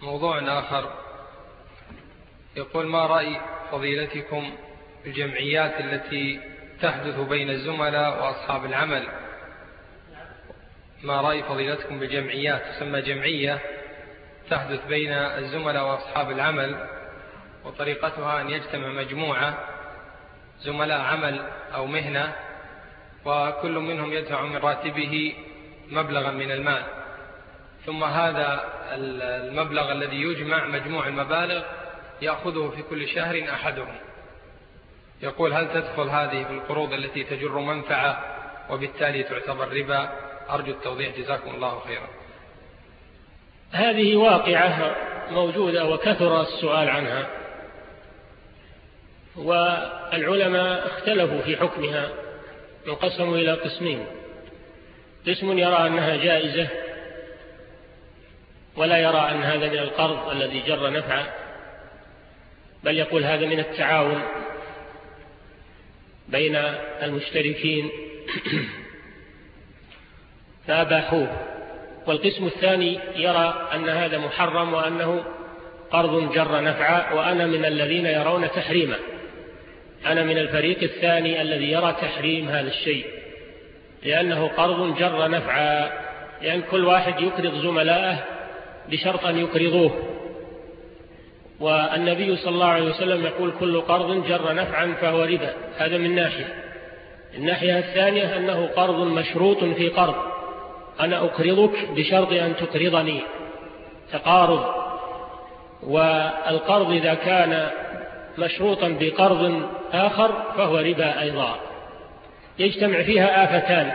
موضوع آخر. يقول ما رأي فضيلتكم الجمعيات التي تحدث بين الزملاء وأصحاب العمل. ما رأي فضيلتكم بجمعيات تسمى جمعية تحدث بين الزملاء وأصحاب العمل وطريقتها أن يجتمع مجموعة زملاء عمل أو مهنة وكل منهم يدفع من راتبه مبلغا من المال. ثم هذا المبلغ الذي يجمع مجموع المبالغ يأخذه في كل شهر أحدهم. يقول هل تدخل هذه في القروض التي تجر منفعة وبالتالي تعتبر ربا؟ أرجو التوضيح جزاكم الله خيرا. هذه واقعة موجودة وكثر السؤال عنها والعلماء اختلفوا في حكمها انقسموا إلى قسمين. قسم يرى أنها جائزة ولا يرى أن هذا من القرض الذي جر نفعا بل يقول هذا من التعاون بين المشتركين. فأباحوه. والقسم الثاني يرى أن هذا محرم وأنه قرض جر نفعا وأنا من الذين يرون تحريمه أنا من الفريق الثاني الذي يرى تحريم هذا الشيء لأنه قرض جر نفعا. لأن كل واحد يقرض زملائه بشرط أن يقرضوه. والنبي صلى الله عليه وسلم يقول كل قرض جر نفعا فهو ربا. هذا من ناحية. الناحية الثانية أنه قرض مشروط في قرض. أنا أقرضك بشرط أن تقرضني. تقارض. والقرض إذا كان مشروطا بقرض آخر فهو ربا أيضا. يجتمع فيها آفتان.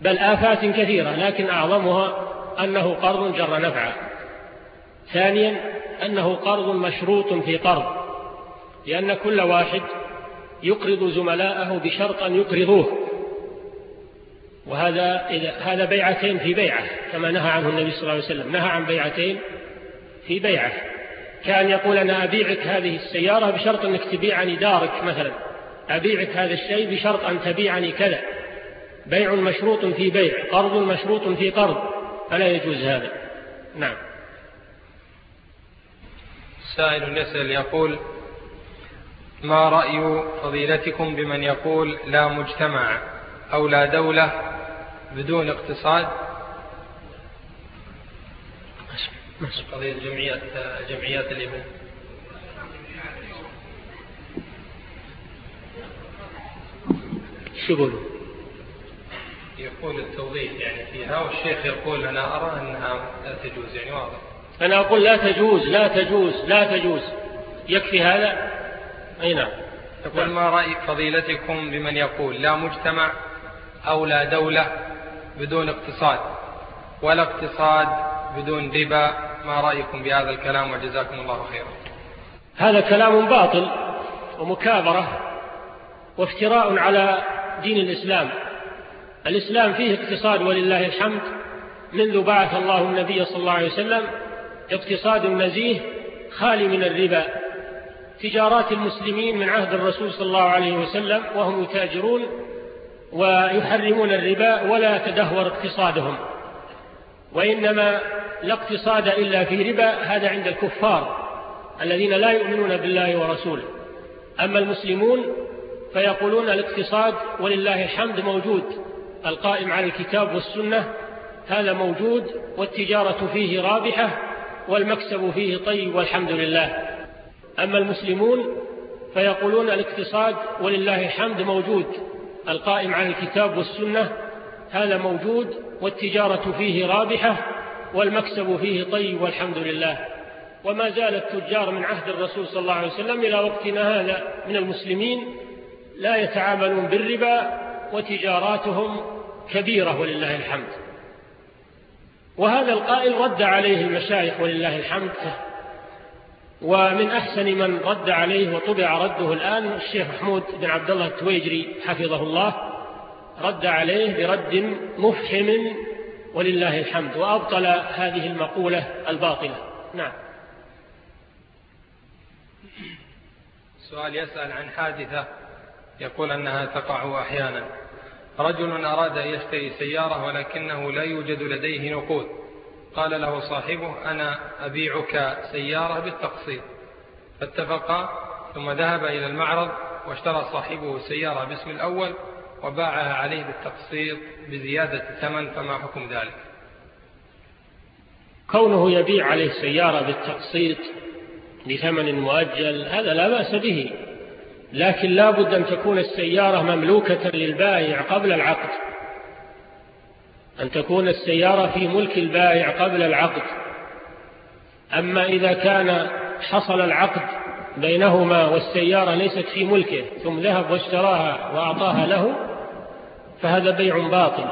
بل آفات كثيرة لكن أعظمها أنه قرض جر نفعا ثانيا أنه قرض مشروط في قرض لأن كل واحد يقرض زملاءه بشرط أن يقرضوه. وهذا إذا هذا بيعتين في بيعة كما نهى عنه النبي صلى الله عليه وسلم. نهى عن بيعتين في بيعة. كان يقول أنا أبيعك هذه السيارة بشرط أنك تبيعني دارك مثلا. أبيعك هذا الشيء بشرط أن تبيعني كذا. بيع مشروط في بيع قرض مشروط في قرض. فلا يجوز هذا. نعم. سائل يسأل يقول ما رأي فضيلتكم بمن يقول لا مجتمع أو لا دولة بدون اقتصاد قضية جمعيات جمعيات اليهود شو يقولوا؟ يقول التوضيح يعني فيها والشيخ يقول أنا أرى أنها لا تجوز يعني واضح أنا أقول لا تجوز لا تجوز لا تجوز. يكفي هذا؟ أي نعم. يقول ما رأي فضيلتكم بمن يقول لا مجتمع أو لا دولة بدون اقتصاد ولا اقتصاد بدون ربا؟ ما رأيكم بهذا الكلام وجزاكم الله خيرا. هذا كلام باطل ومكابرة وافتراء على دين الإسلام. الإسلام فيه اقتصاد ولله الحمد منذ بعث الله النبي صلى الله عليه وسلم اقتصاد نزيه خالي من الربا. تجارات المسلمين من عهد الرسول صلى الله عليه وسلم وهم يتاجرون ويحرمون الربا ولا تدهور اقتصادهم. وإنما لا اقتصاد إلا في ربا هذا عند الكفار الذين لا يؤمنون بالله ورسوله. أما المسلمون فيقولون الاقتصاد ولله الحمد موجود القائم على الكتاب والسنة هذا موجود والتجارة فيه رابحة والمكسب فيه طيب والحمد لله. أما المسلمون فيقولون الاقتصاد ولله الحمد موجود القائم على الكتاب والسنة هذا موجود والتجارة فيه رابحة والمكسب فيه طيب والحمد لله. وما زال التجار من عهد الرسول صلى الله عليه وسلم إلى وقتنا هذا من المسلمين لا يتعاملون بالربا وتجاراتهم كبيرة ولله الحمد. وهذا القائل رد عليه المشايخ ولله الحمد. ومن أحسن من رد عليه وطبع رده الآن الشيخ محمود بن عبد الله التويجري حفظه الله. رد عليه برد مفحم ولله الحمد وأبطل هذه المقولة الباطلة. نعم. سؤال يسأل عن حادثة يقول أنها تقع أحيانا. رجل أراد أن يشتري سيارة ولكنه لا يوجد لديه نقود. قال له صاحبه أنا أبيعك سيارة بالتقسيط. فاتفقا ثم ذهب إلى المعرض واشترى صاحبه السيارة باسم الأول وباعها عليه بالتقسيط بزيادة الثمن فما حكم ذلك؟ كونه يبيع عليه سيارة بالتقسيط لثمن مؤجل هذا لا بأس به. لكن لا بد أن تكون السيارة مملوكة للبائع قبل العقد. أن تكون السيارة في ملك البائع قبل العقد. أما إذا كان حصل العقد بينهما والسيارة ليست في ملكه ثم ذهب واشتراها وأعطاها له فهذا بيع باطل.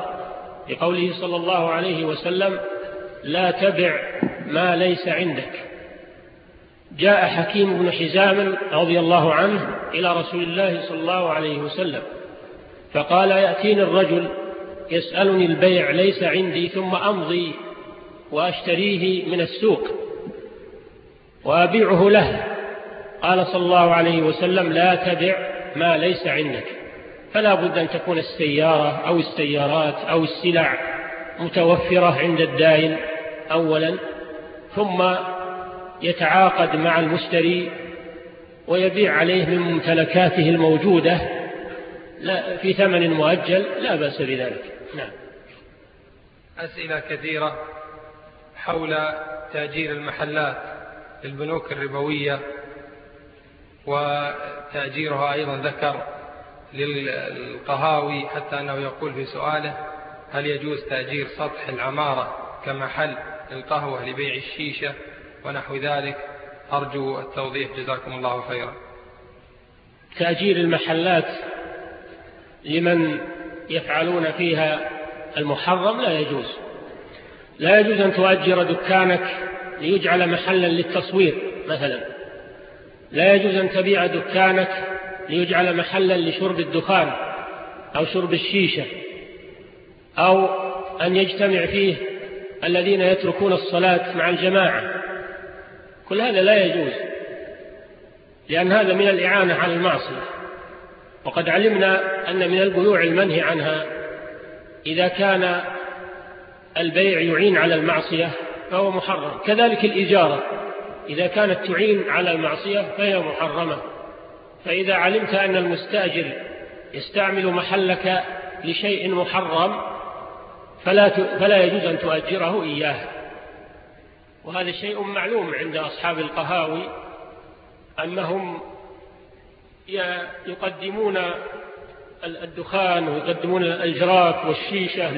لقوله صلى الله عليه وسلم لا تبع ما ليس عندك. جاء حكيم بن حزام رضي الله عنه إلى رسول الله صلى الله عليه وسلم فقال يأتيني الرجل يسألني البيع ليس عندي ثم أمضي وأشتريه من السوق وأبيعه له. قال صلى الله عليه وسلم لا تبع ما ليس عندك فلا بد أن تكون السيارة أو السيارات أو السلع متوفرة عند الدائن أولا ثم يتعاقد مع المشتري ويبيع عليه من ممتلكاته الموجودة لا في ثمن مؤجل لا بأس بذلك. نعم. أسئلة كثيرة حول تأجير المحلات للبنوك الربوية وتأجيرها أيضا ذكر للقهاوي حتى أنه يقول في سؤاله هل يجوز تأجير سطح العمارة كمحل للقهوة لبيع الشيشة؟ ونحو ذلك. أرجو التوضيح. جزاكم الله خيرا. تأجير المحلات لمن يفعلون فيها المحرم لا يجوز. لا يجوز أن تؤجر دكانك ليجعل محلا للتصوير مثلا. لا يجوز أن تبيع دكانك ليجعل محلا لشرب الدخان أو شرب الشيشة أو أن يجتمع فيه الذين يتركون الصلاة مع الجماعة. كل هذا لا يجوز لأن هذا من الإعانة على المعصية. وقد علمنا أن من البيوع المنهي عنها إذا كان البيع يعين على المعصية فهو محرم. كذلك الإجارة إذا كانت تعين على المعصية فهي محرمة. فإذا علمت أن المستأجر يستعمل محلك لشيء محرم فلا, فلا يجوز أن تؤجره إياه. وهذا شيء معلوم عند أصحاب القهاوي أنهم يقدمون الدخان ويقدمون الأجراك والشيشة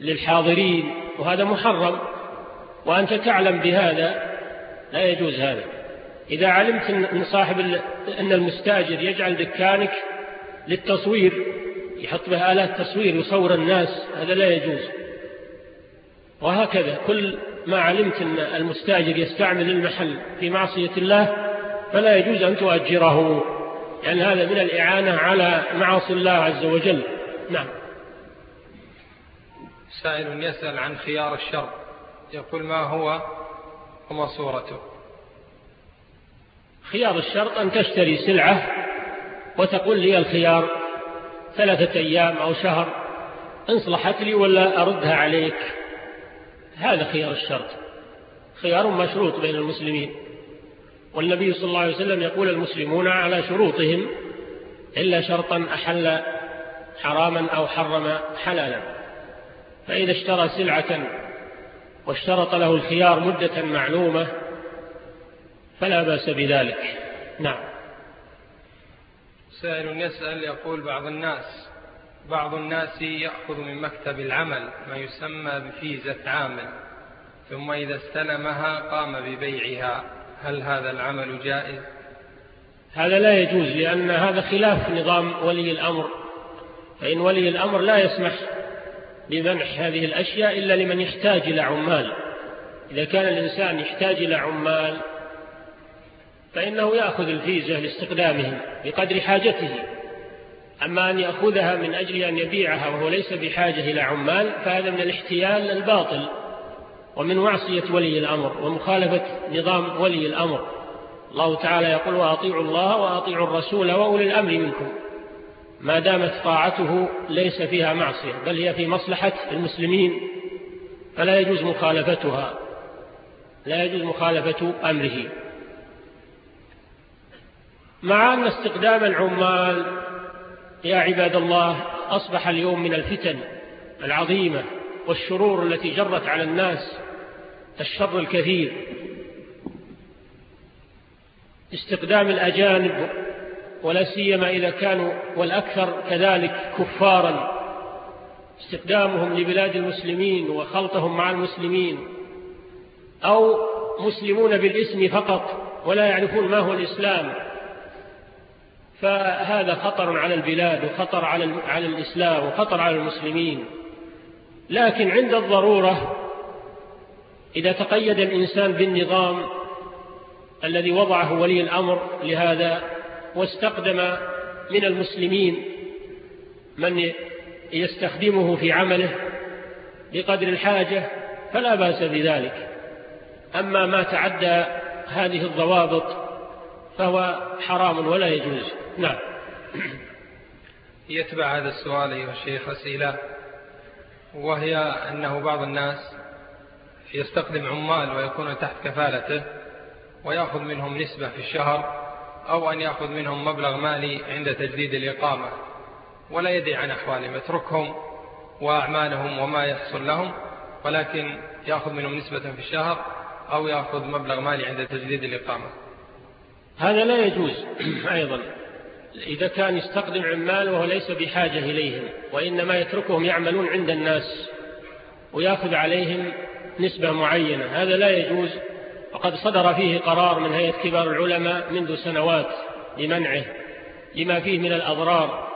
للحاضرين وهذا محرم. وأنت تعلم بهذا لا يجوز هذا. إذا علمت من صاحب أن المستاجر يجعل دكانك للتصوير يحط به آلات تصوير يصور الناس هذا لا يجوز. وهكذا كل ما علمت أن المستاجر يستعمل المحل في معصية الله فلا يجوز أن تؤجره. يعني هذا من الإعانة على معاصي الله عز وجل. نعم. سائل يسأل عن خيار الشر. يقول ما هو وما صورته؟ خيار الشرط أن تشتري سلعة وتقول لي الخيار ثلاثة أيام أو شهر إن صلحت لي ولا أردها عليك. هذا خيار الشرط. خيار مشروط بين المسلمين. والنبي صلى الله عليه وسلم يقول المسلمون على شروطهم إلا شرطا أحل حراما أو حرم حلالا. فإذا اشترى سلعة واشترط له الخيار مدة معلومة فلا بأس بذلك. نعم. سائل يسأل يقول بعض الناس بعض الناس يأخذ من مكتب العمل ما يسمى بفيزة عامل ثم إذا استلمها قام ببيعها. هل هذا العمل جائز؟ هذا لا يجوز لأن هذا خلاف نظام ولي الأمر. فإن ولي الأمر لا يسمح بمنح هذه الأشياء إلا لمن يحتاج إلى عمال. إذا كان الإنسان يحتاج إلى عمال فإنه يأخذ الفيزة لاستخدامهم بقدر حاجته. أما أن يأخذها من أجل أن يبيعها وهو ليس بحاجة إلى عمال فهذا من الاحتيال الباطل ومن معصية ولي الأمر ومخالفة نظام ولي الأمر. الله تعالى يقول وأطيعوا الله وأطيعوا الرسول وأولي الأمر منكم. ما دامت طاعته ليس فيها معصية بل هي في مصلحة المسلمين فلا يجوز مخالفتها لا يجوز مخالفة أمره. مع أن استخدام العمال يا عباد الله أصبح اليوم من الفتن العظيمة والشرور التي جرت على الناس الشر الكثير. استقدام الأجانب ولا سيما إذا كانوا والأكثر كذلك كفارا. استقدامهم لبلاد المسلمين وخلطهم مع المسلمين. أو مسلمون بالاسم فقط ولا يعرفون ما هو الإسلام. فهذا خطر على البلاد وخطر على على الإسلام وخطر على المسلمين. لكن عند الضرورة إذا تقيد الإنسان بالنظام الذي وضعه ولي الأمر لهذا واستخدم من المسلمين من يستخدمه في عمله بقدر الحاجة فلا بأس بذلك. أما ما تعدى هذه الضوابط فهو حرام ولا يجوز. نعم. يتبع هذا السؤال أيها الشيخ أسئلة وهي أنه بعض الناس يستخدم عمال ويكون تحت كفالته ويأخذ منهم نسبة في الشهر أو أن يأخذ منهم مبلغ مالي عند تجديد الإقامة. ولا يدري عن أحوالهم يتركهم وأعمالهم وما يحصل لهم ولكن يأخذ منهم نسبة في الشهر أو يأخذ مبلغ مالي عند تجديد الإقامة. هذا لا يجوز أيضا. إذا كان يستخدم عمال وهو ليس بحاجة إليهم وإنما يتركهم يعملون عند الناس ويأخذ عليهم نسبة معينة. هذا لا يجوز. وقد صدر فيه قرار من هيئة كبار العلماء منذ سنوات لمنعه لما فيه من الأضرار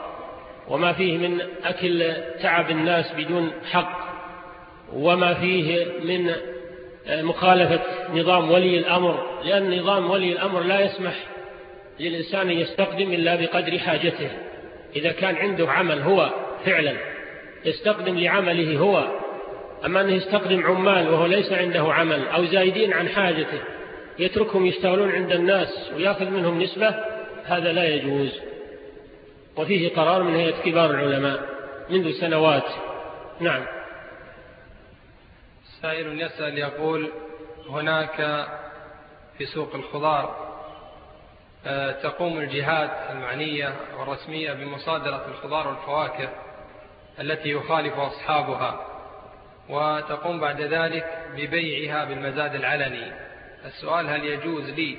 وما فيه من أكل تعب الناس بدون حق وما فيه من مخالفة نظام ولي الأمر لأن نظام ولي الأمر لا يسمح للإنسان أن يستخدم إلا بقدر حاجته. إذا كان عنده عمل هو فعلا يستخدم لعمله هو. أما أنه يستخدم عمال وهو ليس عنده عمل أو زايدين عن حاجته يتركهم يشتغلون عند الناس ويأخذ منهم نسبة هذا لا يجوز. وفيه قرار من هيئة كبار العلماء منذ سنوات. نعم. سائل يسأل يقول هناك في سوق الخضار تقوم الجهات المعنية والرسمية بمصادرة الخضار والفواكه التي يخالف أصحابها وتقوم بعد ذلك ببيعها بالمزاد العلني. السؤال هل يجوز لي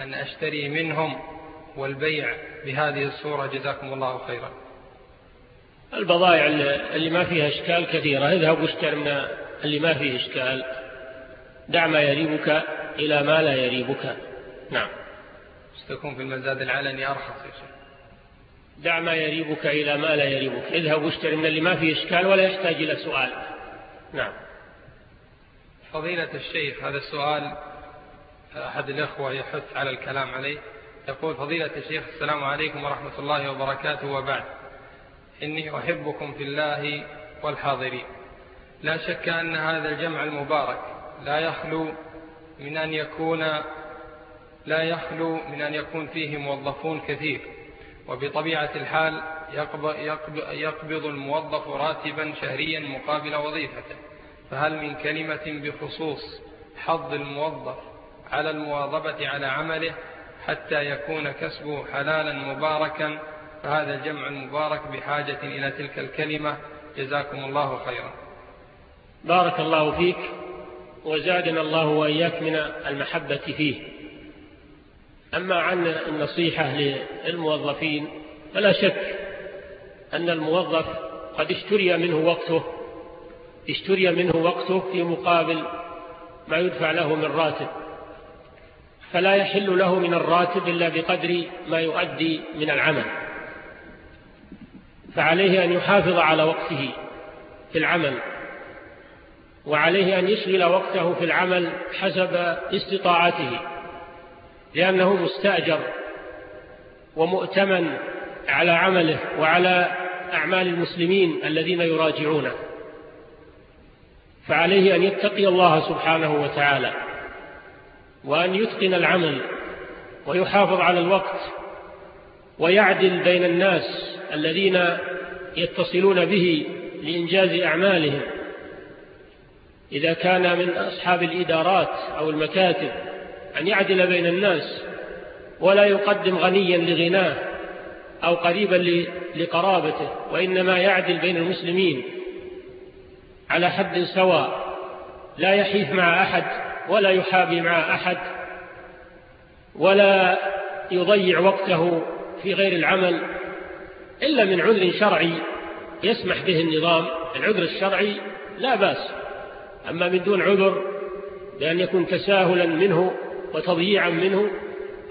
أن أشتري منهم والبيع بهذه الصورة؟ جزاكم الله خيرا. البضائع اللي ما فيها إشكال كثيرة. اذهب واشتر من اللي ما فيه إشكال. دع ما يريبك إلى ما لا يريبك. نعم. ستكون في المزاد العلني أرخص يا شيخ. دع ما يريبك إلى ما لا يريبك. اذهب واشتر من اللي ما فيه إشكال ولا يحتاج إلى سؤال. نعم. فضيلة الشيخ هذا السؤال أحد الأخوة يحث على الكلام عليه. يقول فضيلة الشيخ السلام عليكم ورحمة الله وبركاته وبعد. إني أحبكم في الله والحاضرين. لا شك أن هذا الجمع المبارك لا يخلو من أن يكون لا يخلو من أن يكون فيه موظفون كثير وبطبيعة الحال يقبض الموظف راتبا شهريا مقابل وظيفته. فهل من كلمة بخصوص حظ الموظف على المواظبة على عمله حتى يكون كسبه حلالا مباركا فهذا الجمع المبارك بحاجة إلى تلك الكلمة. جزاكم الله خيرا. بارك الله فيك وزادنا الله وإياك من المحبة فيه. أما عن النصيحة للموظفين فلا شك أن الموظف قد اشتري منه وقته اشتري منه وقته في مقابل ما يدفع له من راتب. فلا يحل له من الراتب إلا بقدر ما يؤدي من العمل. فعليه أن يحافظ على وقته في العمل وعليه أن يشغل وقته في العمل حسب استطاعته. لأنه مستأجر ومؤتمن على عمله وعلى أعمال المسلمين الذين يراجعونه. فعليه أن يتقي الله سبحانه وتعالى وأن يتقن العمل ويحافظ على الوقت ويعدل بين الناس الذين يتصلون به لإنجاز أعمالهم. إذا كان من أصحاب الإدارات أو المكاتب أن يعدل بين الناس ولا يقدم غنيا لغناه أو قريبا لقرابته وإنما يعدل بين المسلمين على حد سواء لا يحيف مع أحد ولا يحابي مع أحد ولا يضيع وقته في غير العمل إلا من عذر شرعي يسمح به النظام. العذر الشرعي لا بأس أما من دون عذر بأن يكون تساهلا منه وتضييعا منه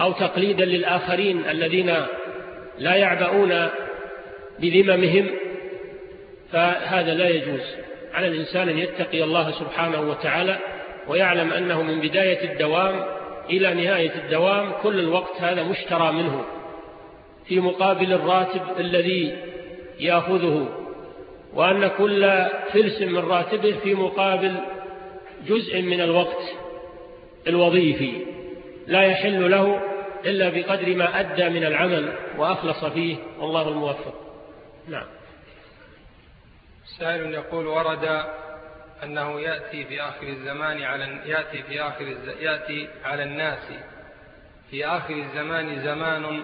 أو تقليدا للآخرين الذين لا يعبؤون بذممهم فهذا لا يجوز. على الإنسان أن يتقي الله سبحانه وتعالى ويعلم أنه من بداية الدوام إلى نهاية الدوام كل الوقت هذا مشترى منه. في مقابل الراتب الذي يأخذه وأن كل فلس من راتبه في مقابل جزء من الوقت الوظيفي لا يحل له إلا بقدر ما أدى من العمل وأخلص فيه والله الموفق. نعم. سائل يقول ورد أنه يأتي في آخر الزمان على يأتي في آخر يأتي على الناس في آخر الزمان زمان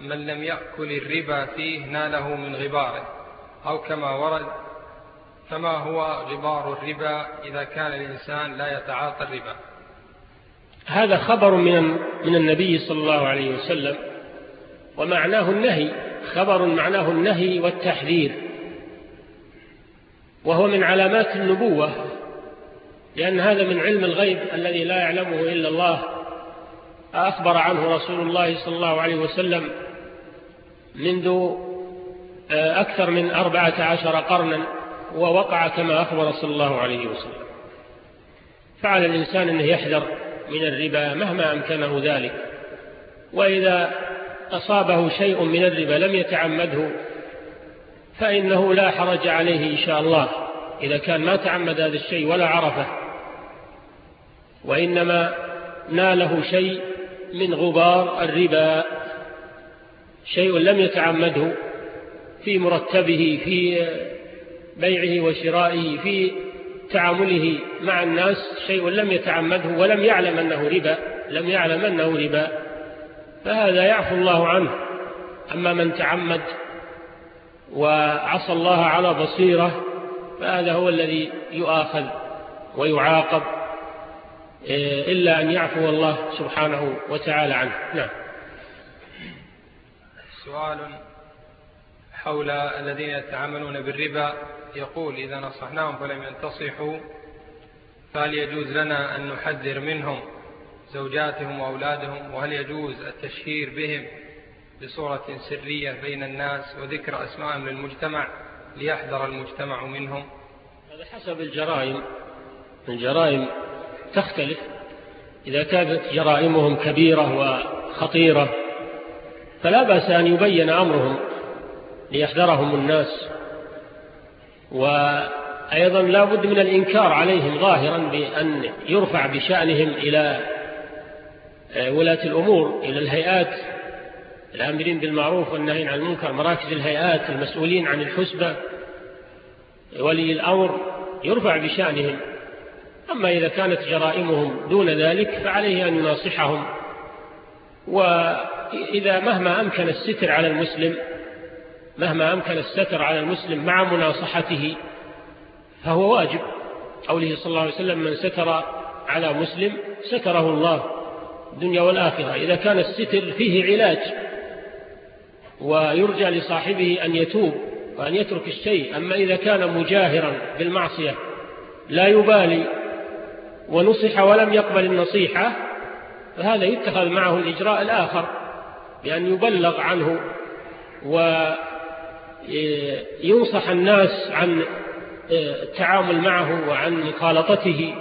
من لم يأكل الربا فيه ناله من غباره أو كما ورد فما هو غبار الربا إذا كان الإنسان لا يتعاطى الربا؟ هذا خبر من من النبي صلى الله عليه وسلم ومعناه النهي خبر معناه النهي والتحذير وهو من علامات النبوة لأن هذا من علم الغيب الذي لا يعلمه إلا الله أخبر عنه رسول الله صلى الله عليه وسلم منذ آه، أكثر من أربعة عشر قرنا ووقع كما أخبر صلى الله عليه وسلم. فعلى الإنسان أنه يحذر من الربا مهما أمكنه ذلك. وإذا أصابه شيء من الربا لم يتعمده فإنه لا حرج عليه إن شاء الله. إذا كان ما تعمد هذا الشيء ولا عرفه. وإنما ناله شيء من غبار الربا شيء لم يتعمده في مرتبه في بيعه وشرائه في تعامله مع الناس شيء لم يتعمده ولم يعلم أنه ربا لم يعلم أنه ربا. فهذا يعفو الله عنه. أما من تعمد وعصى الله على بصيرة فهذا هو الذي يؤاخذ ويعاقب إيه، إلا أن يعفو الله سبحانه وتعالى عنه. نعم. سؤال حول الذين يتعاملون بالربا يقول إذا نصحناهم فلم ينتصحوا فهل يجوز لنا أن نحذر منهم زوجاتهم وأولادهم وهل يجوز التشهير بهم بصورة سرية بين الناس وذكر أسمائهم للمجتمع ليحذر المجتمع منهم؟ هذا حسب الجرائم. الجرائم تختلف. إذا كانت جرائمهم كبيرة وخطيرة فلا بأس أن يبين أمرهم. ليحذرهم الناس. وأيضا لا بد من الإنكار عليهم ظاهرا بأن يرفع بشأنهم إلى آه، ولاة الأمور إلى الهيئات الآمرين بالمعروف والنهين عن المنكر مراكز الهيئات المسؤولين عن الحسبة ولي الأمر يرفع بشأنهم. أما إذا كانت جرائمهم دون ذلك فعليه أن يناصحهم. وإذا مهما أمكن الستر على المسلم مهما أمكن الستر على المسلم مع مناصحته فهو واجب. قوله صلى الله عليه وسلم من ستر على مسلم ستره الله الدنيا والآخرة. إذا كان الستر فيه علاج ويرجى لصاحبه أن يتوب وأن يترك الشيء أما إذا كان مجاهرا بالمعصية لا يبالي ونصح ولم يقبل النصيحة فهذا يتخذ معه الإجراء الآخر بأن يبلغ عنه وينصح الناس عن التعامل معه وعن مخالطته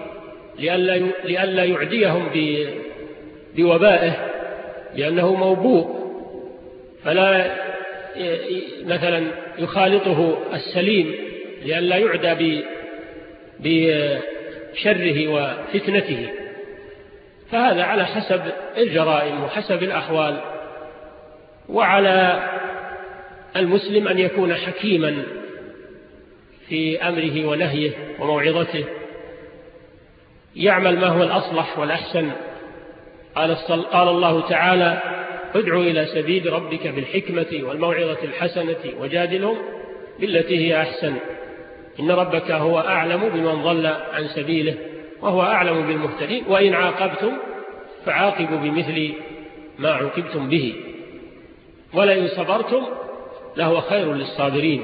لئلا لئلا يعديهم بوبائه لأنه موبوء. فلا مثلا يخالطه السليم لئلا يعدى بشره وفتنته. فهذا على حسب الجرائم وحسب الأحوال وعلى المسلم أن يكون حكيما في أمره ونهيه وموعظته يعمل ما هو الأصلح والأحسن. قال الله تعالى ادعو إلى سبيل ربك بالحكمة والموعظة الحسنة وجادلهم بالتي هي أحسن. إن ربك هو أعلم بمن ضل عن سبيله وهو أعلم بالمهتدين وإن عاقبتم فعاقبوا بمثل ما عوقبتم به. ولئن صبرتم لهو خير للصابرين.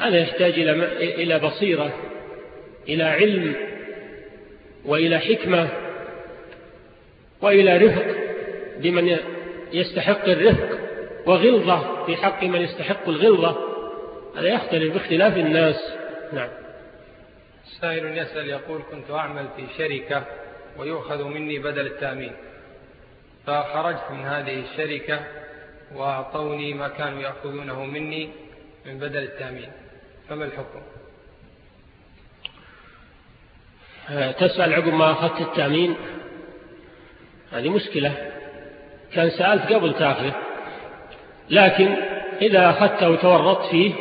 هذا يحتاج إلى بصيرة إلى علم وإلى حكمة وإلى رفق بمن يستحق الرفق وغلظة في حق من يستحق الغلظة. هذا يختلف باختلاف الناس. نعم. سائل يسأل يقول كنت أعمل في شركة ويؤخذ مني بدل التأمين فخرجت من هذه الشركة وأعطوني ما كانوا يأخذونه مني من بدل التأمين. فما الحكم؟ آه، تسأل عقب ما أخذت التأمين؟ هذه مشكلة. كان سألت قبل تأخذ لكن إذا أخذته وتورطت فيه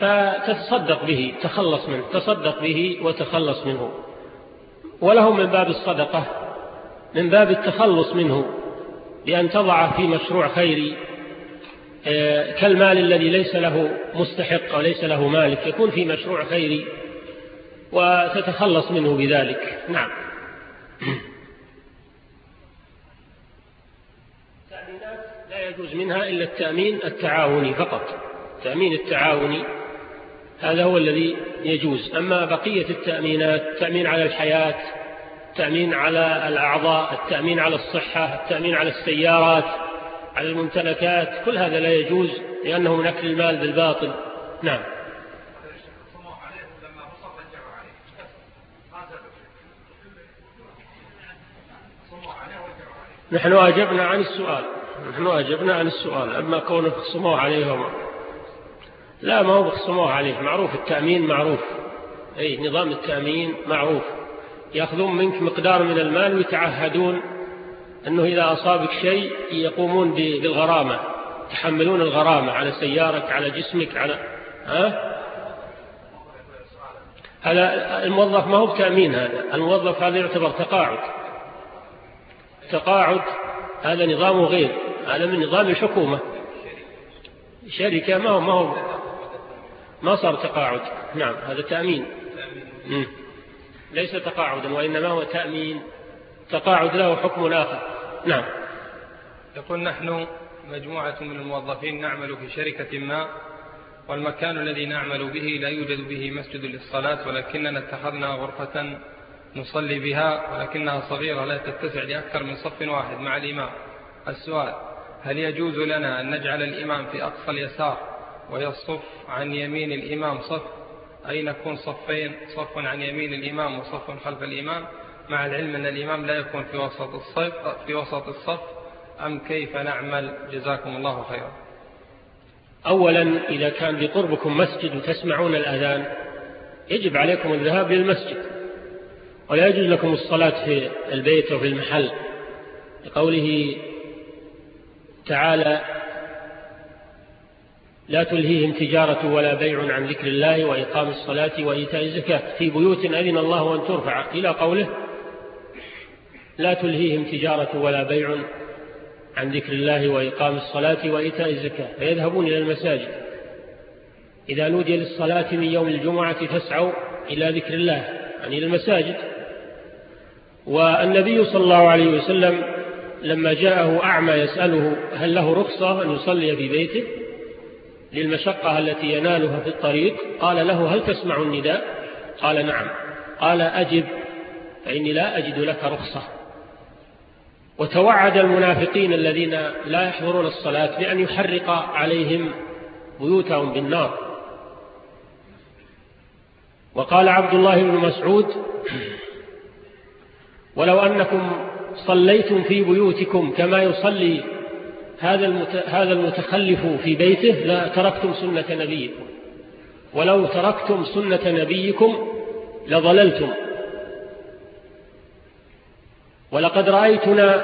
فتتصدق به تخلص منه تصدق به وتخلص منه. وله من باب الصدقة من باب التخلص منه. بأن تضع في مشروع خيري آه، كالمال الذي ليس له مستحق وليس له مالك يكون في مشروع خيري وتتخلص منه بذلك. نعم. التأمينات لا يجوز منها إلا التأمين التعاوني فقط. التأمين التعاوني هذا هو الذي يجوز. أما بقية التأمينات التأمين على الحياة التأمين على الأعضاء التأمين على الصحة التأمين على السيارات على الممتلكات كل هذا لا يجوز لأنه من أكل المال بالباطل. نعم. نحن أجبنا عن السؤال. نحن أجبنا عن السؤال. أما كونه خصموه عليهم. لا ما هو خصموه عليه معروف التأمين معروف. أي نظام التأمين معروف. يأخذون منك مقدار من المال ويتعهدون أنه إذا أصابك شيء يقومون بالغرامة تحملون الغرامة على سيارك على جسمك على ها؟ هذا الموظف ما هو بتأمين هذا الموظف هذا يعتبر تقاعد. تقاعد هذا نظامه غير هذا من نظام الحكومة. شركة ما هو ما هو ما صار تقاعد. نعم هذا تأمين. ليس تقاعدا وإنما هو تأمين. تقاعد له حكم آخر. نعم. يقول نحن مجموعة من الموظفين نعمل في شركة ما والمكان الذي نعمل به لا يوجد به مسجد للصلاة ولكننا اتخذنا غرفة نصلي بها ولكنها صغيرة لا تتسع لأكثر من صف واحد. مع الإمام السؤال هل يجوز لنا أن نجعل الإمام في أقصى اليسار ويصف عن يمين الإمام صف؟ أي نكون صفين صف عن يمين الإمام وصف خلف الإمام. مع العلم أن الإمام لا يكون في وسط الصف في وسط الصف. أم كيف نعمل؟ جزاكم الله خيرا. أولا إذا كان بقربكم مسجد وتسمعون الأذان يجب عليكم الذهاب للمسجد. ولا يجوز لكم الصلاة في البيت وفي المحل. لقوله تعالى لا تلهيهم تجارة ولا بيع عن ذكر الله وإقام الصلاة وإيتاء الزكاة. في بيوت أذن الله أن ترفع. إلى قوله لا تلهيهم تجارة ولا بيع عن ذكر الله وإقام الصلاة وإيتاء الزكاة. فيذهبون إلى المساجد. إذا نودي للصلاة من يوم الجمعة فاسعوا إلى ذكر الله يعني إلى المساجد. والنبي صلى الله عليه وسلم لما جاءه أعمى يسأله هل له رخصة أن يصلي في بيته؟ للمشقة التي ينالها في الطريق. قال له هل تسمع النداء؟ قال نعم. قال أجب فإني لا أجد لك رخصة. وتوعد المنافقين الذين لا يحضرون الصلاة بأن يحرق عليهم بيوتهم بالنار. وقال عبد الله بن مسعود ولو أنكم صليتم في بيوتكم كما يصلي هذا هذا المتخلف في بيته لا تركتم سنة نبيكم. ولو تركتم سنة نبيكم لضللتم. ولقد رأيتنا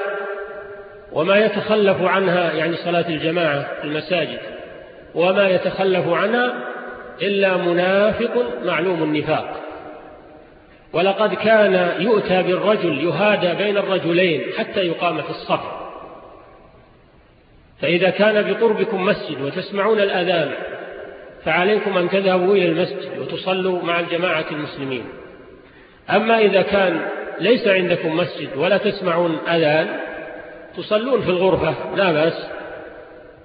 وما يتخلف عنها يعني صلاة الجماعة في المساجد وما يتخلف عنها إلا منافق معلوم النفاق. ولقد كان يؤتى بالرجل يهادى بين الرجلين حتى يقام في الصف. فإذا كان بقربكم مسجد وتسمعون الأذان فعليكم أن تذهبوا إلى المسجد وتصلوا مع الجماعة المسلمين. أما إذا كان ليس عندكم مسجد ولا تسمعون أذان تصلون في الغرفة لا بأس.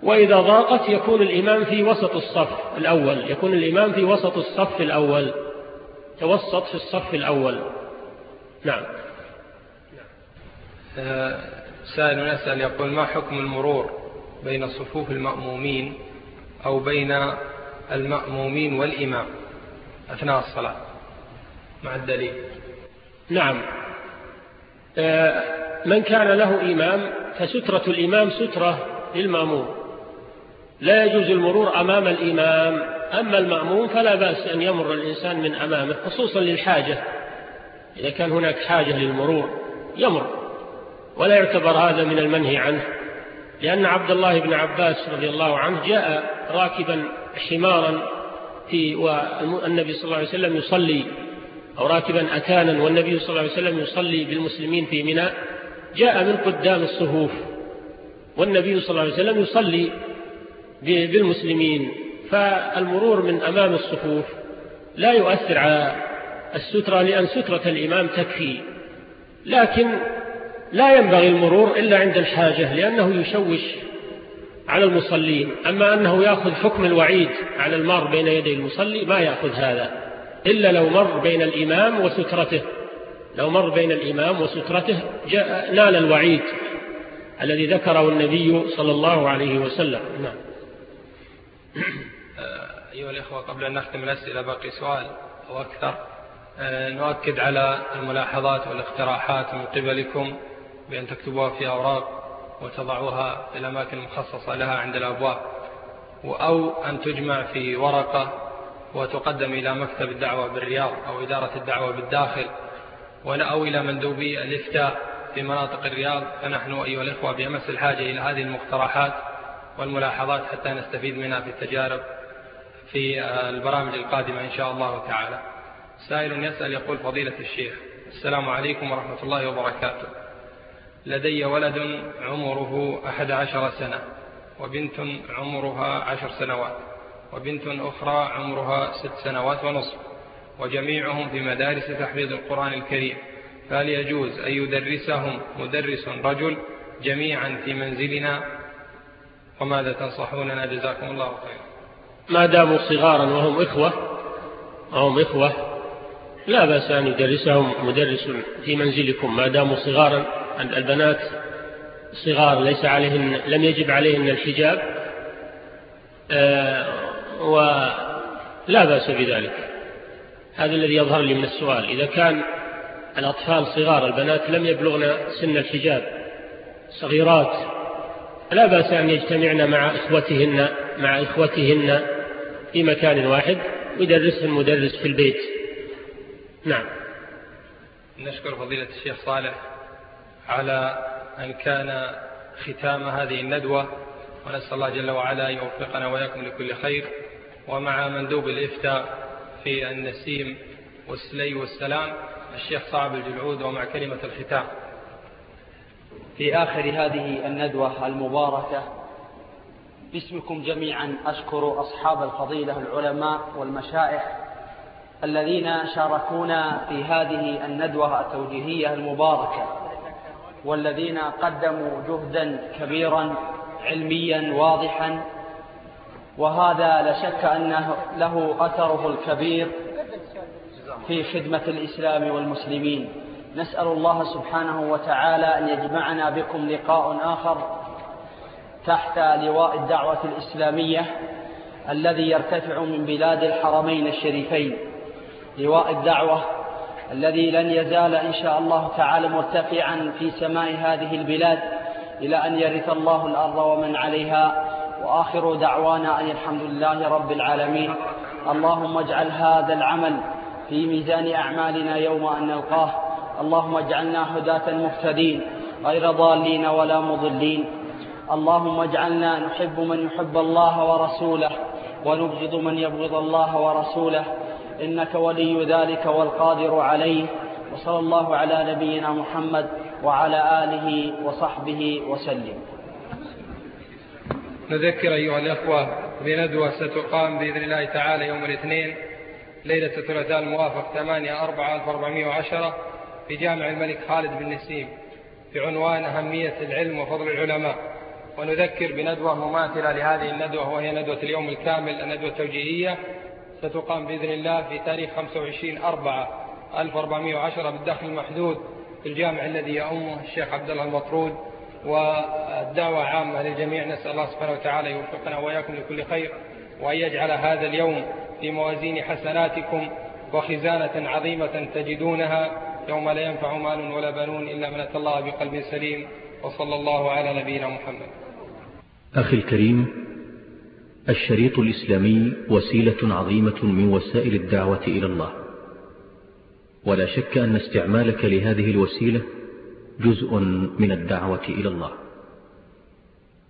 وإذا ضاقت يكون الإمام في وسط الصف الأول يكون الإمام في وسط الصف الأول توسط في الصف الأول. نعم. آه، سائل يسأل يقول ما حكم المرور؟ بين صفوف المأمومين أو بين المأمومين والإمام. أثناء الصلاة. مع الدليل. نعم. آه، من كان له إمام فسترة الإمام سترة للمأموم. لا يجوز المرور أمام الإمام. أما المأموم فلا بأس أن يمر الإنسان من أمامه خصوصا للحاجة. إذا كان هناك حاجة للمرور يمر. ولا يعتبر هذا من المنهي عنه. لأن عبد الله بن عباس رضي الله عنه جاء راكبا حمارا في والنبي صلى الله عليه وسلم يصلي أو راكبا أتانا والنبي صلى الله عليه وسلم يصلي بالمسلمين في منى. جاء من قدام الصفوف والنبي صلى الله عليه وسلم يصلي بالمسلمين. فالمرور من أمام الصفوف لا يؤثر على السترة لأن سترة الإمام تكفي. لكن لا ينبغي المرور إلا عند الحاجة لأنه يشوش على المصلين. أما أنه يأخذ حكم الوعيد على المار بين يدي المصلي ما يأخذ هذا. إلا لو مر بين الإمام وسترته. لو مر بين الإمام وسترته جاء نال الوعيد الذي ذكره النبي صلى الله عليه وسلم. نعم. أيها الإخوة قبل أن نختم الأسئلة باقي سؤال أو أكثر. آه، نؤكد على الملاحظات والاقتراحات من قبلكم. بأن تكتبوها في أوراق وتضعوها في الأماكن المخصصة لها عند الأبواب أو أن تجمع في ورقة وتقدم إلى مكتب الدعوة بالرياض أو إدارة الدعوة بالداخل ولا أو إلى مندوبي الإفتاء في مناطق الرياض. فنحن أيها الإخوة بأمس الحاجة إلى هذه المقترحات والملاحظات حتى نستفيد منها في التجارب في البرامج القادمة إن شاء الله تعالى. سائل يسأل يقول فضيلة الشيخ السلام عليكم ورحمة الله وبركاته. لدي ولد عمره أحد عشر سنة وبنت عمرها عشر سنوات وبنت أخرى عمرها ست سنوات ونصف وجميعهم في مدارس تحفيظ القرآن الكريم. فهل يجوز أن يدرسهم مدرس رجل جميعا في منزلنا. وماذا تنصحوننا جزاكم الله خيرا. ما داموا صغارا وهم إخوة وهم إخوة لا بأس أن يدرسهم مدرس في منزلكم. ما داموا صغارا البنات صغار ليس عليهن لم يجب عليهن الحجاب آه، ولا بأس بذلك. هذا الذي يظهر لي من السؤال. إذا كان الأطفال صغار البنات لم يبلغن سن الحجاب صغيرات لا بأس أن يجتمعن مع إخوتهن مع إخوتهن في مكان واحد ويدرسهن مدرس في البيت. نعم. نشكر فضيلة الشيخ صالح. على أن كان ختام هذه الندوة ونسأل الله جل وعلا أن يوفقنا وإياكم لكل خير. ومع مندوب الإفتاء في النسيم والسلي والسلام الشيخ صعب الجلعود ومع كلمة الختام. في آخر هذه الندوة المباركة باسمكم جميعا أشكر أصحاب الفضيلة العلماء والمشائخ الذين شاركونا في هذه الندوة التوجيهية المباركة. والذين قدموا جهدا كبيرا علميا واضحا. وهذا لا شك أنه له أثره الكبير في خدمة الإسلام والمسلمين. نسأل الله سبحانه وتعالى أن يجمعنا بكم لقاء آخر تحت لواء الدعوة الإسلامية الذي يرتفع من بلاد الحرمين الشريفين. لواء الدعوة الذي لن يزال إن شاء الله تعالى مرتفعا في سماء هذه البلاد إلى أن يرث الله الأرض ومن عليها. وآخر دعوانا أن الحمد لله رب العالمين. اللهم اجعل هذا العمل في ميزان أعمالنا يوم أن نلقاه. اللهم اجعلنا هداة مهتدين غير ضالين ولا مضلين. اللهم اجعلنا نحب من يحب الله ورسوله ونبغض من يبغض الله ورسوله. إنك ولي ذلك والقادر عليه. وصلى الله على نبينا محمد وعلى آله وصحبه وسلم. نذكر أيها الأخوة بندوة ستقام بإذن الله تعالى يوم الاثنين ليلة الثلاثاء الموافق 8 4 1410 في جامع الملك خالد بن نسيم بعنوان أهمية العلم وفضل العلماء. ونذكر بندوة مماثلة لهذه الندوة وهي ندوة اليوم الكامل الندوة التوجيهية. ستقام بإذن الله في تاريخ 25 4 1410 بالدخل المحدود في الجامع الذي يأمه الشيخ عبد الله المطرود. والدعوة عامة للجميع نسأل الله سبحانه وتعالى يوفقنا وإياكم لكل خير وأن يجعل هذا اليوم في موازين حسناتكم وخزانة عظيمة تجدونها. يوم لا ينفع مال ولا بنون إلا من أتى الله بقلب سليم. وصلى الله على نبينا محمد. أخي الكريم الشريط الإسلامي وسيلة عظيمة من وسائل الدعوة إلى الله. ولا شك أن استعمالك لهذه الوسيلة جزء من الدعوة إلى الله.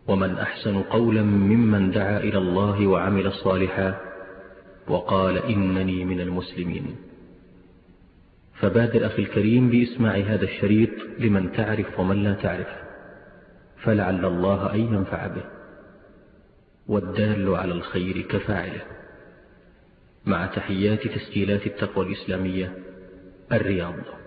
ومن أحسن قولا ممن دعا إلى الله وعمل صالحا وقال إنني من المسلمين. فبادر أخي الكريم بإسماع هذا الشريط لمن تعرف ومن لا تعرف. فلعل الله أن ينفع به. والدال على الخير كفاعله. مع تحيات تسجيلات التقوى الإسلامية الرياض.